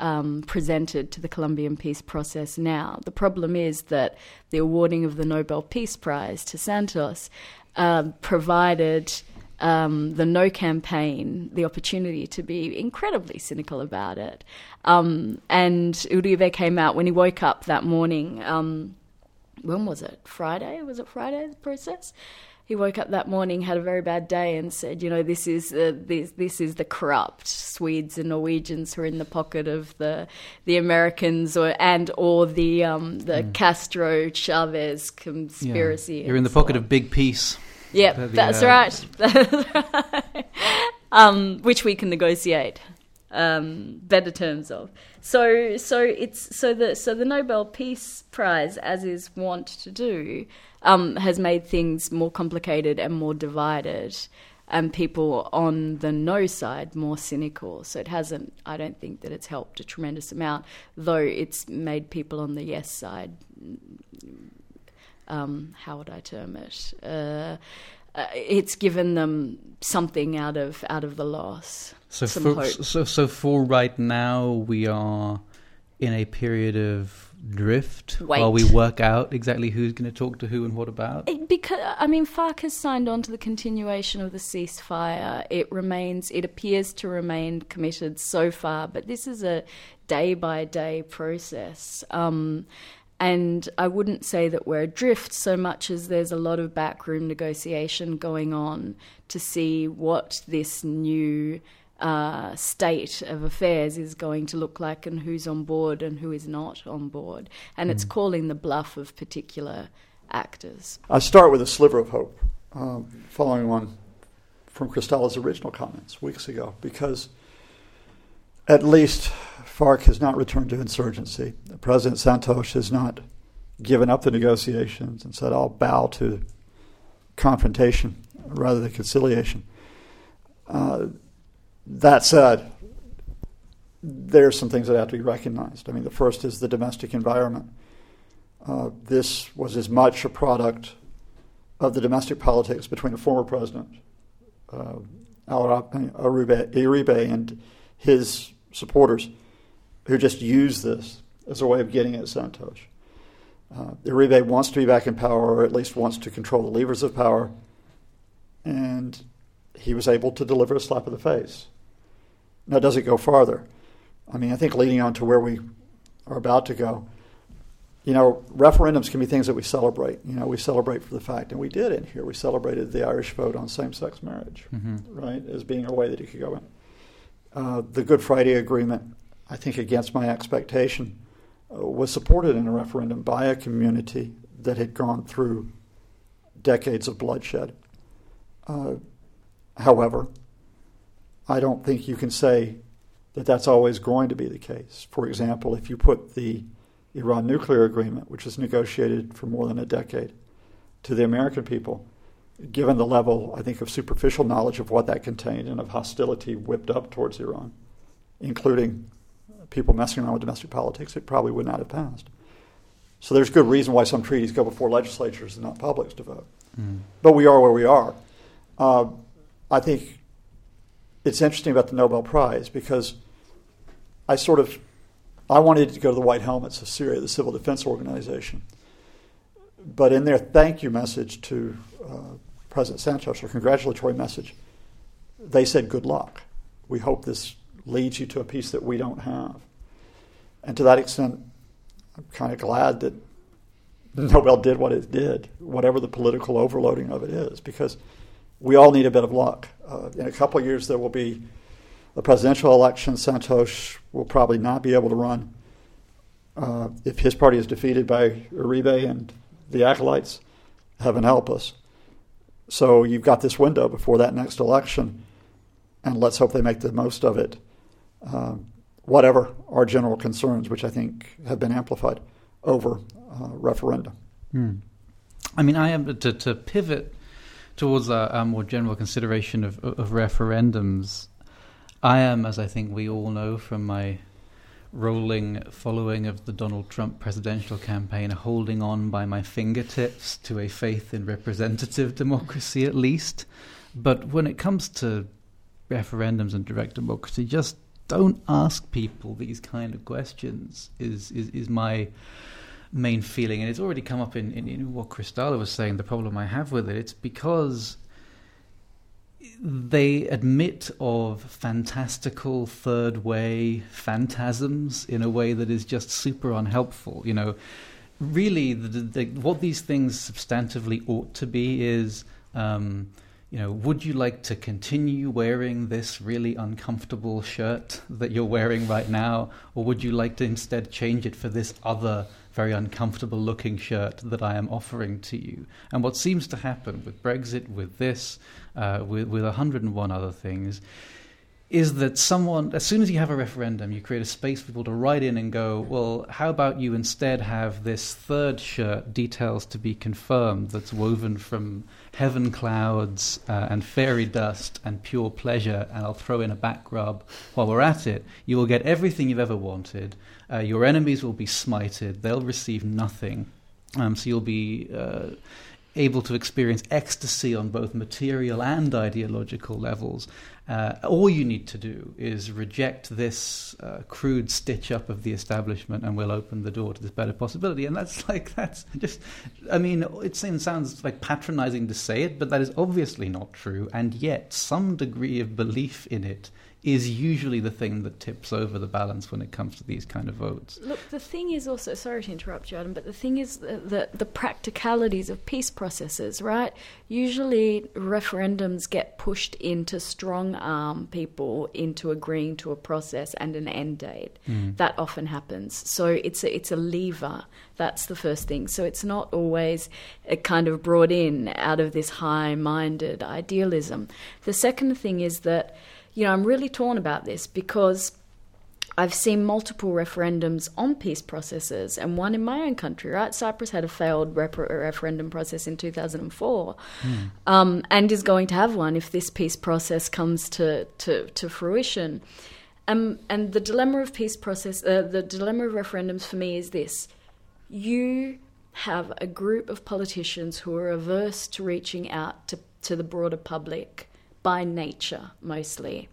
um, presented to the Colombian peace process now. The problem is that the awarding of the Nobel Peace Prize to Santos um, provided um, the No campaign the opportunity to be incredibly cynical about it. Um, and Uribe came out when he woke up that morning. Um, when was it? Friday? Was it Friday? The process. He woke up that morning, had a very bad day, and said, "You know, this is uh, this this is the corrupt Swedes and Norwegians who are in the pocket of the the Americans, or and or the um, the Castro Chavez conspiracy."
You're in the pocket
on.
of big peace.
Yep,
the,
that's
uh,
right. That's right. um, which we can negotiate um, better terms of. So, so it's so the so the Nobel Peace Prize, as is wont to do, um, has made things more complicated and more divided, and people on the no side more cynical. So it hasn't. I don't think that it's helped a tremendous amount, though it's made people on the yes side um, how would I term it? Uh, uh, it's given them something out of out of the loss.
So for,
hope.
so so for right now, we are in a period of drift while we work out exactly who's going to talk to who and what about.
It- because I mean, FARC has signed on to the continuation of the ceasefire. It remains. It appears to remain committed so far, but this is a day by day process. Um, and I wouldn't say that we're adrift so much as there's a lot of backroom negotiation going on to see what this new uh, state of affairs is going to look like and who's on board and who is not on board. And it's calling the bluff of particular actors.
I start with a sliver of hope, um, following on from Christalla's original comments weeks ago, because at least FARC has not returned to insurgency. President Santos has not given up the negotiations and said, I'll bow to confrontation rather than conciliation. Uh, that said, there are some things that have to be recognized. I mean, the first is the domestic environment. Uh, this was as much a product of the domestic politics between the former president, uh, and his supporters, who just used this as a way of getting at Santos. Uh, Uribe wants to be back in power, or at least wants to control the levers of power, and he was able to deliver a slap in the face. Now, does it go farther? I mean, I think leading on to where we are about to go, you know, referendums can be things that we celebrate. You know, we celebrate for the fact, and we did in here. We celebrated the Irish vote on same-sex marriage,
hmm
right, as being a way that it could go in. Uh, the Good Friday Agreement, I think, against my expectation, uh, was supported in a referendum by a community that had gone through decades of bloodshed. Uh, however, I don't think you can say that that's always going to be the case. For example, if you put the Iran nuclear agreement, which was negotiated for more than a decade, to the American people, given the level, I think, of superficial knowledge of what that contained and of hostility whipped up towards Iran, including people messing around with domestic politics, it probably would not have passed. So there's good reason why some treaties go before legislatures and not publics to vote.
Mm.
But we are where we are. Uh, I think it's interesting about the Nobel Prize because I sort of I wanted to go to the White Helmets of Syria, the civil defense organization. But in their thank you message to uh, President Santos, or congratulatory message, they said, Good luck. We hope this leads you to a peace that we don't have. And to that extent, I'm kind of glad that Nobel did what it did, whatever the political overloading of it is, because we all need a bit of luck. Uh, in a couple years, there will be a presidential election. Santos will probably not be able to run. Uh, if his party is defeated by Uribe and the acolytes, heaven help us. So you've got this window before that next election, and let's hope they make the most of it. Um, whatever our general concerns, which I think have been amplified over uh, referendum.
Hmm. I mean, I am to, to pivot towards a, more general consideration of, of referendums. I am, as I think we all know from my rolling following of the Donald Trump presidential campaign, holding on by my fingertips to a faith in representative democracy, at least. But when it comes to referendums and direct democracy, just don't ask people these kind of questions. Is is, is my main feeling, and it's already come up in, in, in what Christalla was saying. The problem I have with it, it's because they admit of fantastical third way phantasms in a way that is just super unhelpful. You know, really, the, the, what these things substantively ought to be is. Um, you know, would you like to continue wearing this really uncomfortable shirt that you're wearing right now, or would you like to instead change it for this other very uncomfortable looking shirt that I am offering to you? And what seems to happen with Brexit, with this, uh, with with 101 other things, is that someone, as soon as you have a referendum, you create a space for people to write in and go, well, how about you instead have this third shirt, details to be confirmed, that's woven from heaven clouds uh, and fairy dust and pure pleasure, and I'll throw in a back rub while we're at it. You will get everything you've ever wanted. Uh, your enemies will be smited, they'll receive nothing. Um, so you'll be. Uh, able to experience ecstasy on both material and ideological levels. Uh, all you need to do is reject this uh, crude stitch up of the establishment, and we'll open the door to this better possibility. And that's like that's just. I mean, it seems, sounds like patronizing to say it, but that is obviously not true. And yet, some degree of belief in it is usually the thing that tips over the balance when it comes to these kind of votes.
Look, the thing is also sorry to interrupt you, Adam, but the thing is the, the, the practicalities of peace processes, right? Usually, referendums get pushed into strong arm people into agreeing to a process and an end date.
Mm.
That often happens. So it's a, it's a lever. That's the first thing. So it's not always a kind of brought in out of this high-minded idealism. The second thing is that you know, I'm really torn about this because I've seen multiple referendums on peace processes, and one in my own country, right? Cyprus had a failed rep- referendum process in 2004,
mm.
um, and is going to have one if this peace process comes to, to, to fruition. Um, and the dilemma of peace process, uh, the dilemma of referendums for me is this: you have a group of politicians who are averse to reaching out to, to the broader public by nature mostly.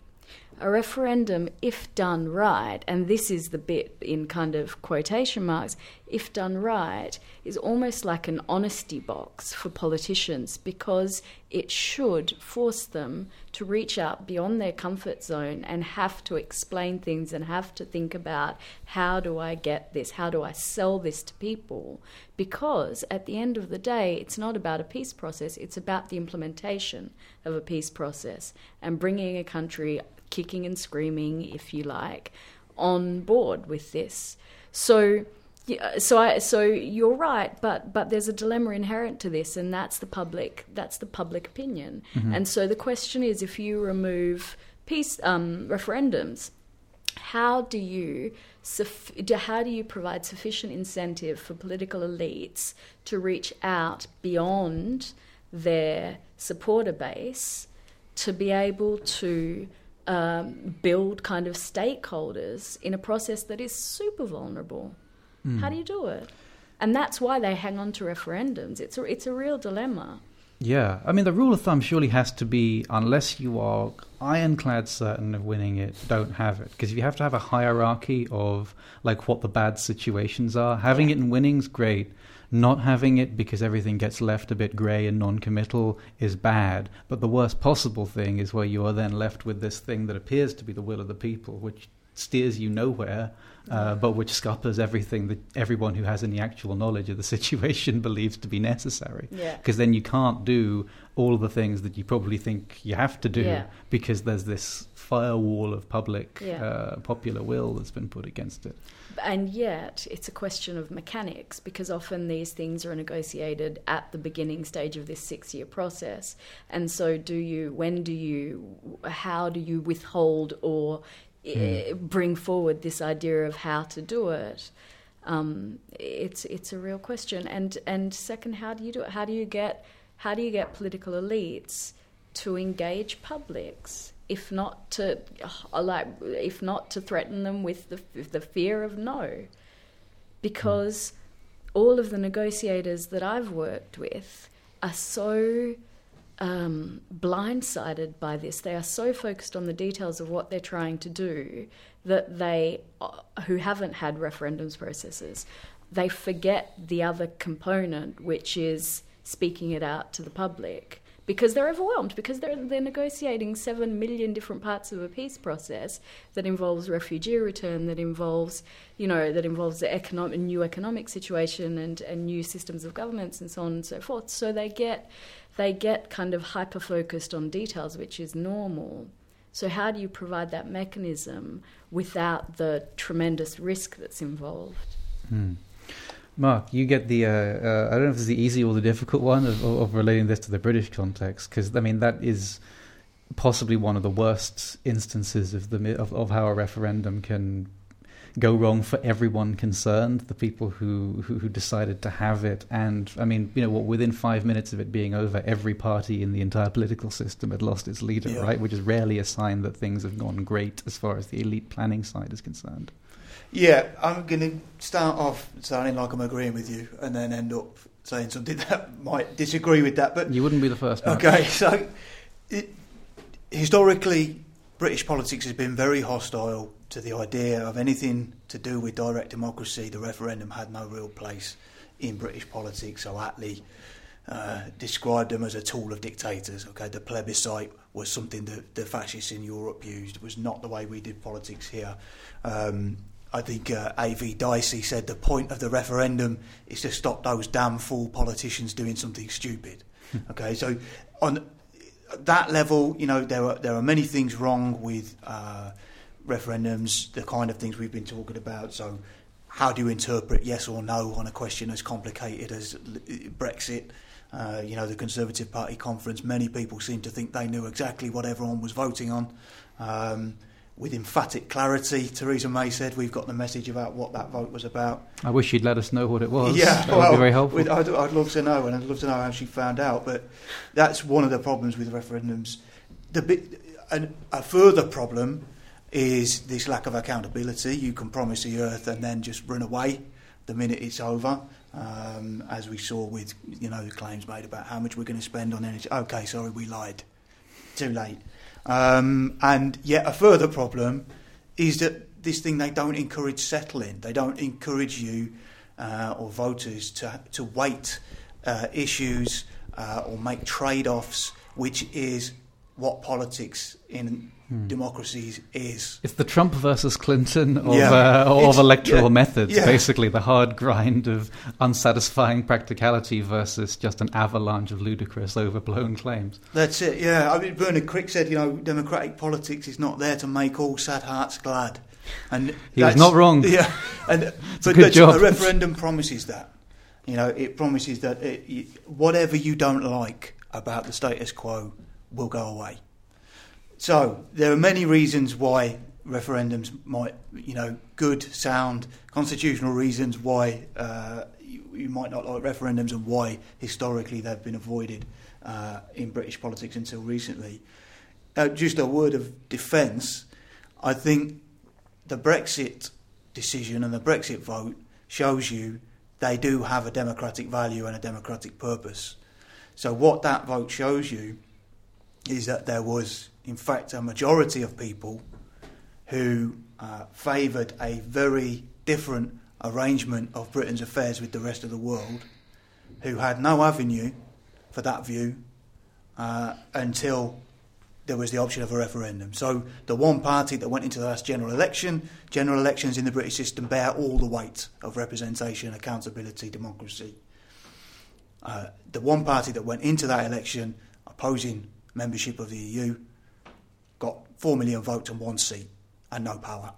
A referendum, if done right, and this is the bit in kind of quotation marks, if done right, is almost like an honesty box for politicians because it should force them to reach out beyond their comfort zone and have to explain things and have to think about how do I get this? How do I sell this to people? Because at the end of the day, it's not about a peace process, it's about the implementation of a peace process and bringing a country kicking and screaming, if you like, on board with this. So so I, so you're right, but but there's a dilemma inherent to this, and that's the public that's the public opinion.
Mm-hmm.
And so the question is, if you remove peace um, referendums, how do you how do you provide sufficient incentive for political elites to reach out beyond their supporter base to be able to um, build kind of stakeholders in a process that is super vulnerable?
Mm.
How do you do it? And that's why they hang on to referendums. It's a, it's a real dilemma.
Yeah, I mean, the rule of thumb surely has to be unless you are ironclad certain of winning it, don't have it. Because if you have to have a hierarchy of like what the bad situations are. Having it in winning's great. Not having it because everything gets left a bit grey and non-committal is bad. But the worst possible thing is where you are then left with this thing that appears to be the will of the people, which steers you nowhere, uh, but which scuppers everything that everyone who has any actual knowledge of the situation believes to be necessary. Because
Yeah.
then you can't do all of the things that you probably think you have to do
Yeah.
because there's this firewall of public
Yeah.
uh, popular will that's been put against it.
And yet, it's a question of mechanics because often these things are negotiated at the beginning stage of this six year process. And so, do you, when do you, how do you withhold or eh, bring forward this idea of how to do it? Um, it's it's a real question. And and second, how do you do it? How do you get how do you get political elites to engage publics? If not to uh, like, if not to threaten them with the the fear of no, because all of the negotiators that I've worked with are so um, blindsided by this. They are so focused on the details of what they're trying to do that they, uh, who haven't had referendums processes, they forget the other component, which is speaking it out to the public. Because they're overwhelmed, because they're, they're negotiating seven million different parts of a peace process that involves refugee return, that involves, you know, that involves the economic, new economic situation and, and new systems of governments and so on and so forth. So they get they get kind of hyper focused on details, which is normal. So, how do you provide that mechanism without the tremendous risk that's involved?
Hmm. Mark, you get the, uh, uh, I don't know if it's the easy or the difficult one of, of relating this to the British context, because, I mean, that is possibly one of the worst instances of, the, of, of how a referendum can go wrong for everyone concerned, the people who, who, who decided to have it. And I mean, you know, what, within five minutes of it being over, every party in the entire political system had lost its leader,
Yeah.
right? Which is rarely a sign that things have gone great as far as the elite planning side is concerned.
Yeah, I'm going to start off sounding like I'm agreeing with you and then end up saying something that might disagree with that, but
You wouldn't be the first. Mark.
Okay, so it, historically, British politics has been very hostile to the idea of anything to do with direct democracy. The referendum had no real place in British politics. So Attlee uh, described them as a tool of dictators. Okay, the plebiscite was something that the fascists in Europe used. It was not the way we did politics here. Um, I think uh, A.V. Dicey said the point of the referendum is to stop those damn fool politicians doing something stupid. okay, so on that level, you know, there are there are many things wrong with uh, referendums, the kind of things we've been talking about. So, how do you interpret yes or no on a question as complicated as Brexit? Uh, you know, the Conservative Party conference, many people seem to think they knew exactly what everyone was voting on. Um, with emphatic clarity, Theresa May said, We've got the message about what that vote was about.
I wish you'd let us know what it was.
Yeah,
that
well,
would be very helpful.
I'd, I'd love to know, and I'd love to know how she found out. But that's one of the problems with referendums. The bit, and a further problem is this lack of accountability. You can promise the earth and then just run away the minute it's over, um, as we saw with you know the claims made about how much we're going to spend on energy. Okay, sorry, we lied. Too late. Um, and yet a further problem is that this thing they don't encourage settling. They don't encourage you uh, or voters to to weight uh, issues uh, or make trade-offs, which is what politics in democracies is.
It's the Trump versus Clinton of,
Yeah.
uh, of electoral
yeah,
methods,
yeah.
basically the hard grind of unsatisfying practicality versus just an avalanche of ludicrous, overblown claims.
That's it. Yeah, I mean Bernard Crick said, you know, democratic politics is not there to make all sad hearts glad. And
He was not wrong.
Yeah, and
a
but,
good job.
a referendum promises that. You know, it promises that it, whatever you don't like about the status quo will go away. So there are many reasons why referendums might, you know, good, sound, constitutional reasons why uh, you, you might not like referendums and why historically they've been avoided uh, in British politics until recently. Uh, just a word of defence. I think the Brexit decision and the Brexit vote shows you they do have a democratic value and a democratic purpose. So what that vote shows you is that there was, in fact, a majority of people who uh, favoured a very different arrangement of Britain's affairs with the rest of the world, who had no avenue for that view uh, until there was the option of a referendum. So the one party that went into the last general election, general elections in the British system bear all the weight of representation, accountability, democracy. Uh, the one party that went into that election opposing membership of the EU got 4 million votes and one seat and no power.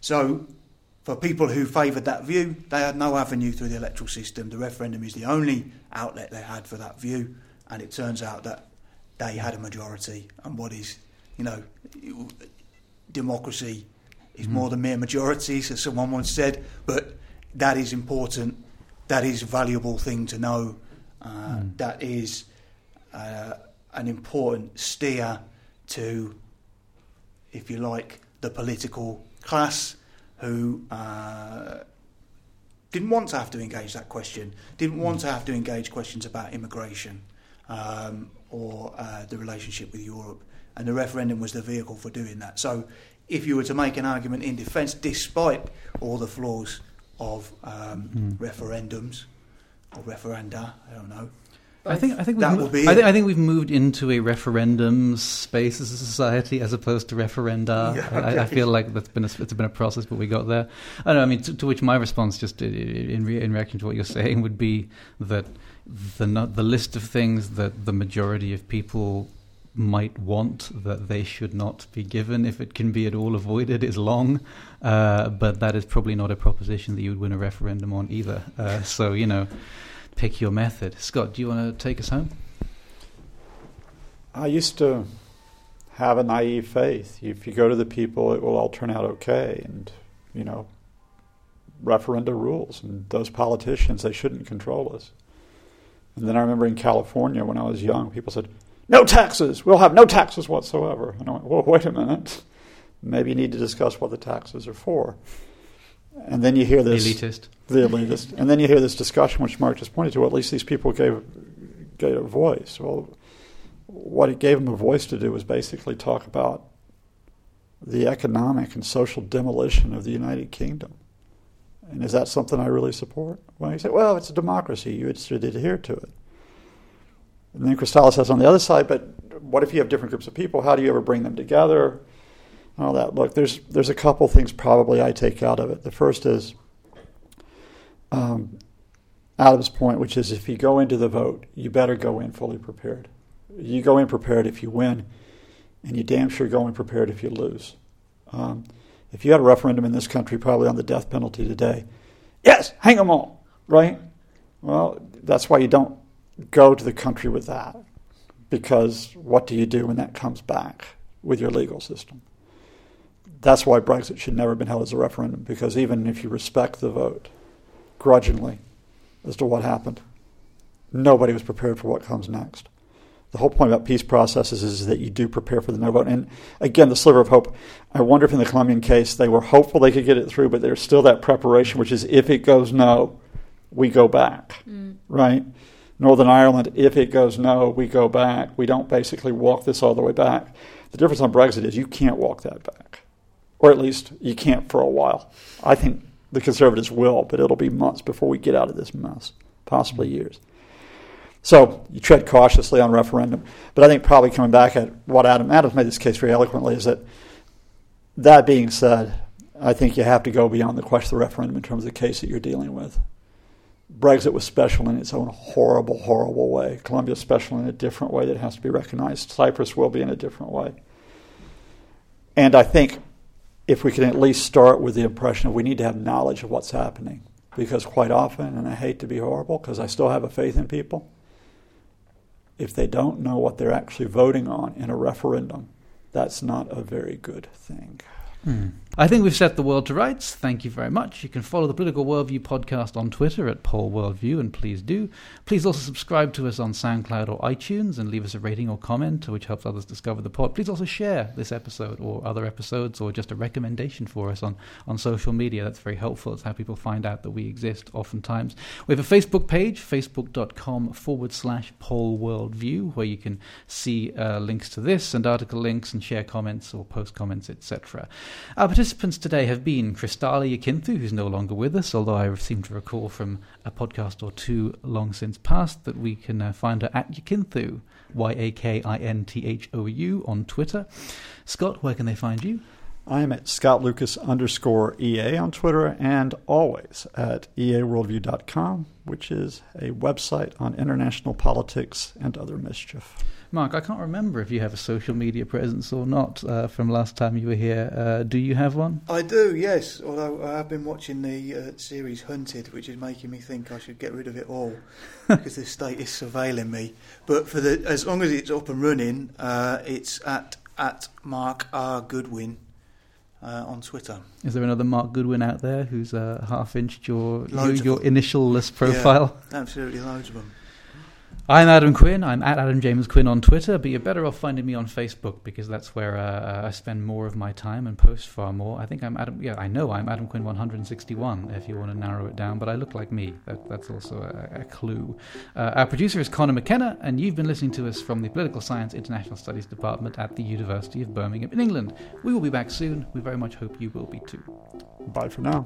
So, for people who favoured that view, they had no avenue through the electoral system. The referendum is the only outlet they had for that view, and it turns out that they had a majority. And what is, you know, democracy is more than mere majorities, as someone once said, but that is important. That is a valuable thing to know. Uh, That is uh, an important steer to, if you like, the political class who uh, didn't want to have to engage that question, didn't want to have to engage questions about immigration um, or uh, the relationship with Europe. And the referendum was the vehicle for doing that. So, if you were to make an argument in defence, despite all the flaws of um, referendums or referenda, I don't know,
I think I think
That
we've,
be
I think I think we've moved into a referendum space as a society as opposed to referenda.
Yeah,
I, I feel like that's been a, it's been a process, but we got there. I don't know. I mean, to, to which my response, just in, re, in reaction to what you're saying, would be that the the list of things that the majority of people might want that they should not be given if it can be at all avoided is long uh, but that is probably not a proposition that you would win a referendum on either uh, so you know pick your method scott do you want to take us home
I used to have a naive faith. If you go to the people, it will all turn out okay. And, you know, referenda rules. And those politicians, they shouldn't control us. And then I remember in California when I was young, people said, no taxes. We'll have no taxes whatsoever. And I went, well, wait a minute. Maybe you need to discuss what the taxes are for. And then you hear this
Elitist.
the elitist, and then you hear this discussion, which Mark just pointed to. Well, at least these people gave gave a voice. Well, what it gave them a voice to do was basically talk about the economic and social demolition of the United Kingdom. And is that something I really support? Well, you say, well, it's a democracy. You should adhere to it. And then Christalla says on the other side, but what if you have different groups of people? How do you ever bring them together? That. Look, there's there's a couple things probably I take out of it. The first is um, Adam's point, which is if you go into the vote, you better go in fully prepared. You go in prepared if you win, and you damn sure go in prepared if you lose. Um, if you had a referendum in this country, probably on the death penalty today, yes, hang them all, right? Well, that's why you don't go to the country with that, because what do you do when that comes back with your legal system? That's why Brexit should never have been held as a referendum, because even if you respect the vote, grudgingly, as to what happened, nobody was prepared for what comes next the whole point about peace processes is that you do prepare for the no vote. And again, the sliver of hope. I wonder if in the Colombian case they were hopeful they could get it through, but there's still that preparation, which is if it goes no, we go back, mm. right? Northern Ireland, if it goes no, we go back. We don't basically walk this all the way back. The difference on Brexit is you can't walk that back, or at least you can't for a while. I think the Conservatives will, but it'll be months before we get out of this mess, possibly years. So you tread cautiously on referendum. But I think probably coming back at what Adam Adams made this case very eloquently is that that being said, I think you have to go beyond the question of the referendum in terms of the case that you're dealing with. Brexit was special in its own horrible, horrible way. Colombia is special in a different way that has to be recognized. Cyprus will be in a different way. And I think if we can at least start with the impression of we need to have knowledge of what's happening. Because quite often, and I hate to be horrible because I still have a faith in people, if they don't know what they're actually voting on in a referendum, that's not a very good thing.
Hmm. I think we've set the world to rights. Thank you very much. You can follow the Political Worldview podcast on Twitter at Poll Worldview, and please do. Please also subscribe to us on SoundCloud or iTunes and leave us a rating or comment, which helps others discover the pod. Please also share this episode or other episodes or just a recommendation for us on, on social media. That's very helpful. It's how people find out that we exist oftentimes. We have a Facebook page, facebook.com forward slash Poll Worldview, where you can see uh, links to this and article links and share comments or post comments, etc. Our participants today have been Christalla Yakinthou, who's no longer with us, although I seem to recall from a podcast or two long since past that we can uh, find her at Yakinthu, Y A K I N T H O U, on Twitter. Scott, where can they find you?
I am at Scott Lucas underscore EA on Twitter and always at eaworldview.com, which is a website on international politics and other mischief.
Mark, I can't remember if you have a social media presence or not uh, from last time you were here. Uh, do you have one?
I do, yes. Although I have been watching the uh, series Hunted, which is making me think I should get rid of it all because the state is surveilling me. But for the as long as it's up and running, uh, it's at at Mark R Goodwin. Uh, on Twitter.
Is there another Mark Goodwin out there who's uh, half inched your your, your initial list profile?
Yeah, absolutely, loads of them.
I'm Adam Quinn. I'm at Adam James Quinn on Twitter, but you're better off finding me on Facebook because that's where uh, I spend more of my time and post far more. I think I'm Adam. Yeah, I know I'm Adam Quinn 161 if you want to narrow it down, but I look like me. That, that's also a, a clue. Uh, our producer is Connor McKenna, and you've been listening to us from the Political Science International Studies Department at the University of Birmingham in England. We will be back soon. We very much hope you will be too.
Bye for now.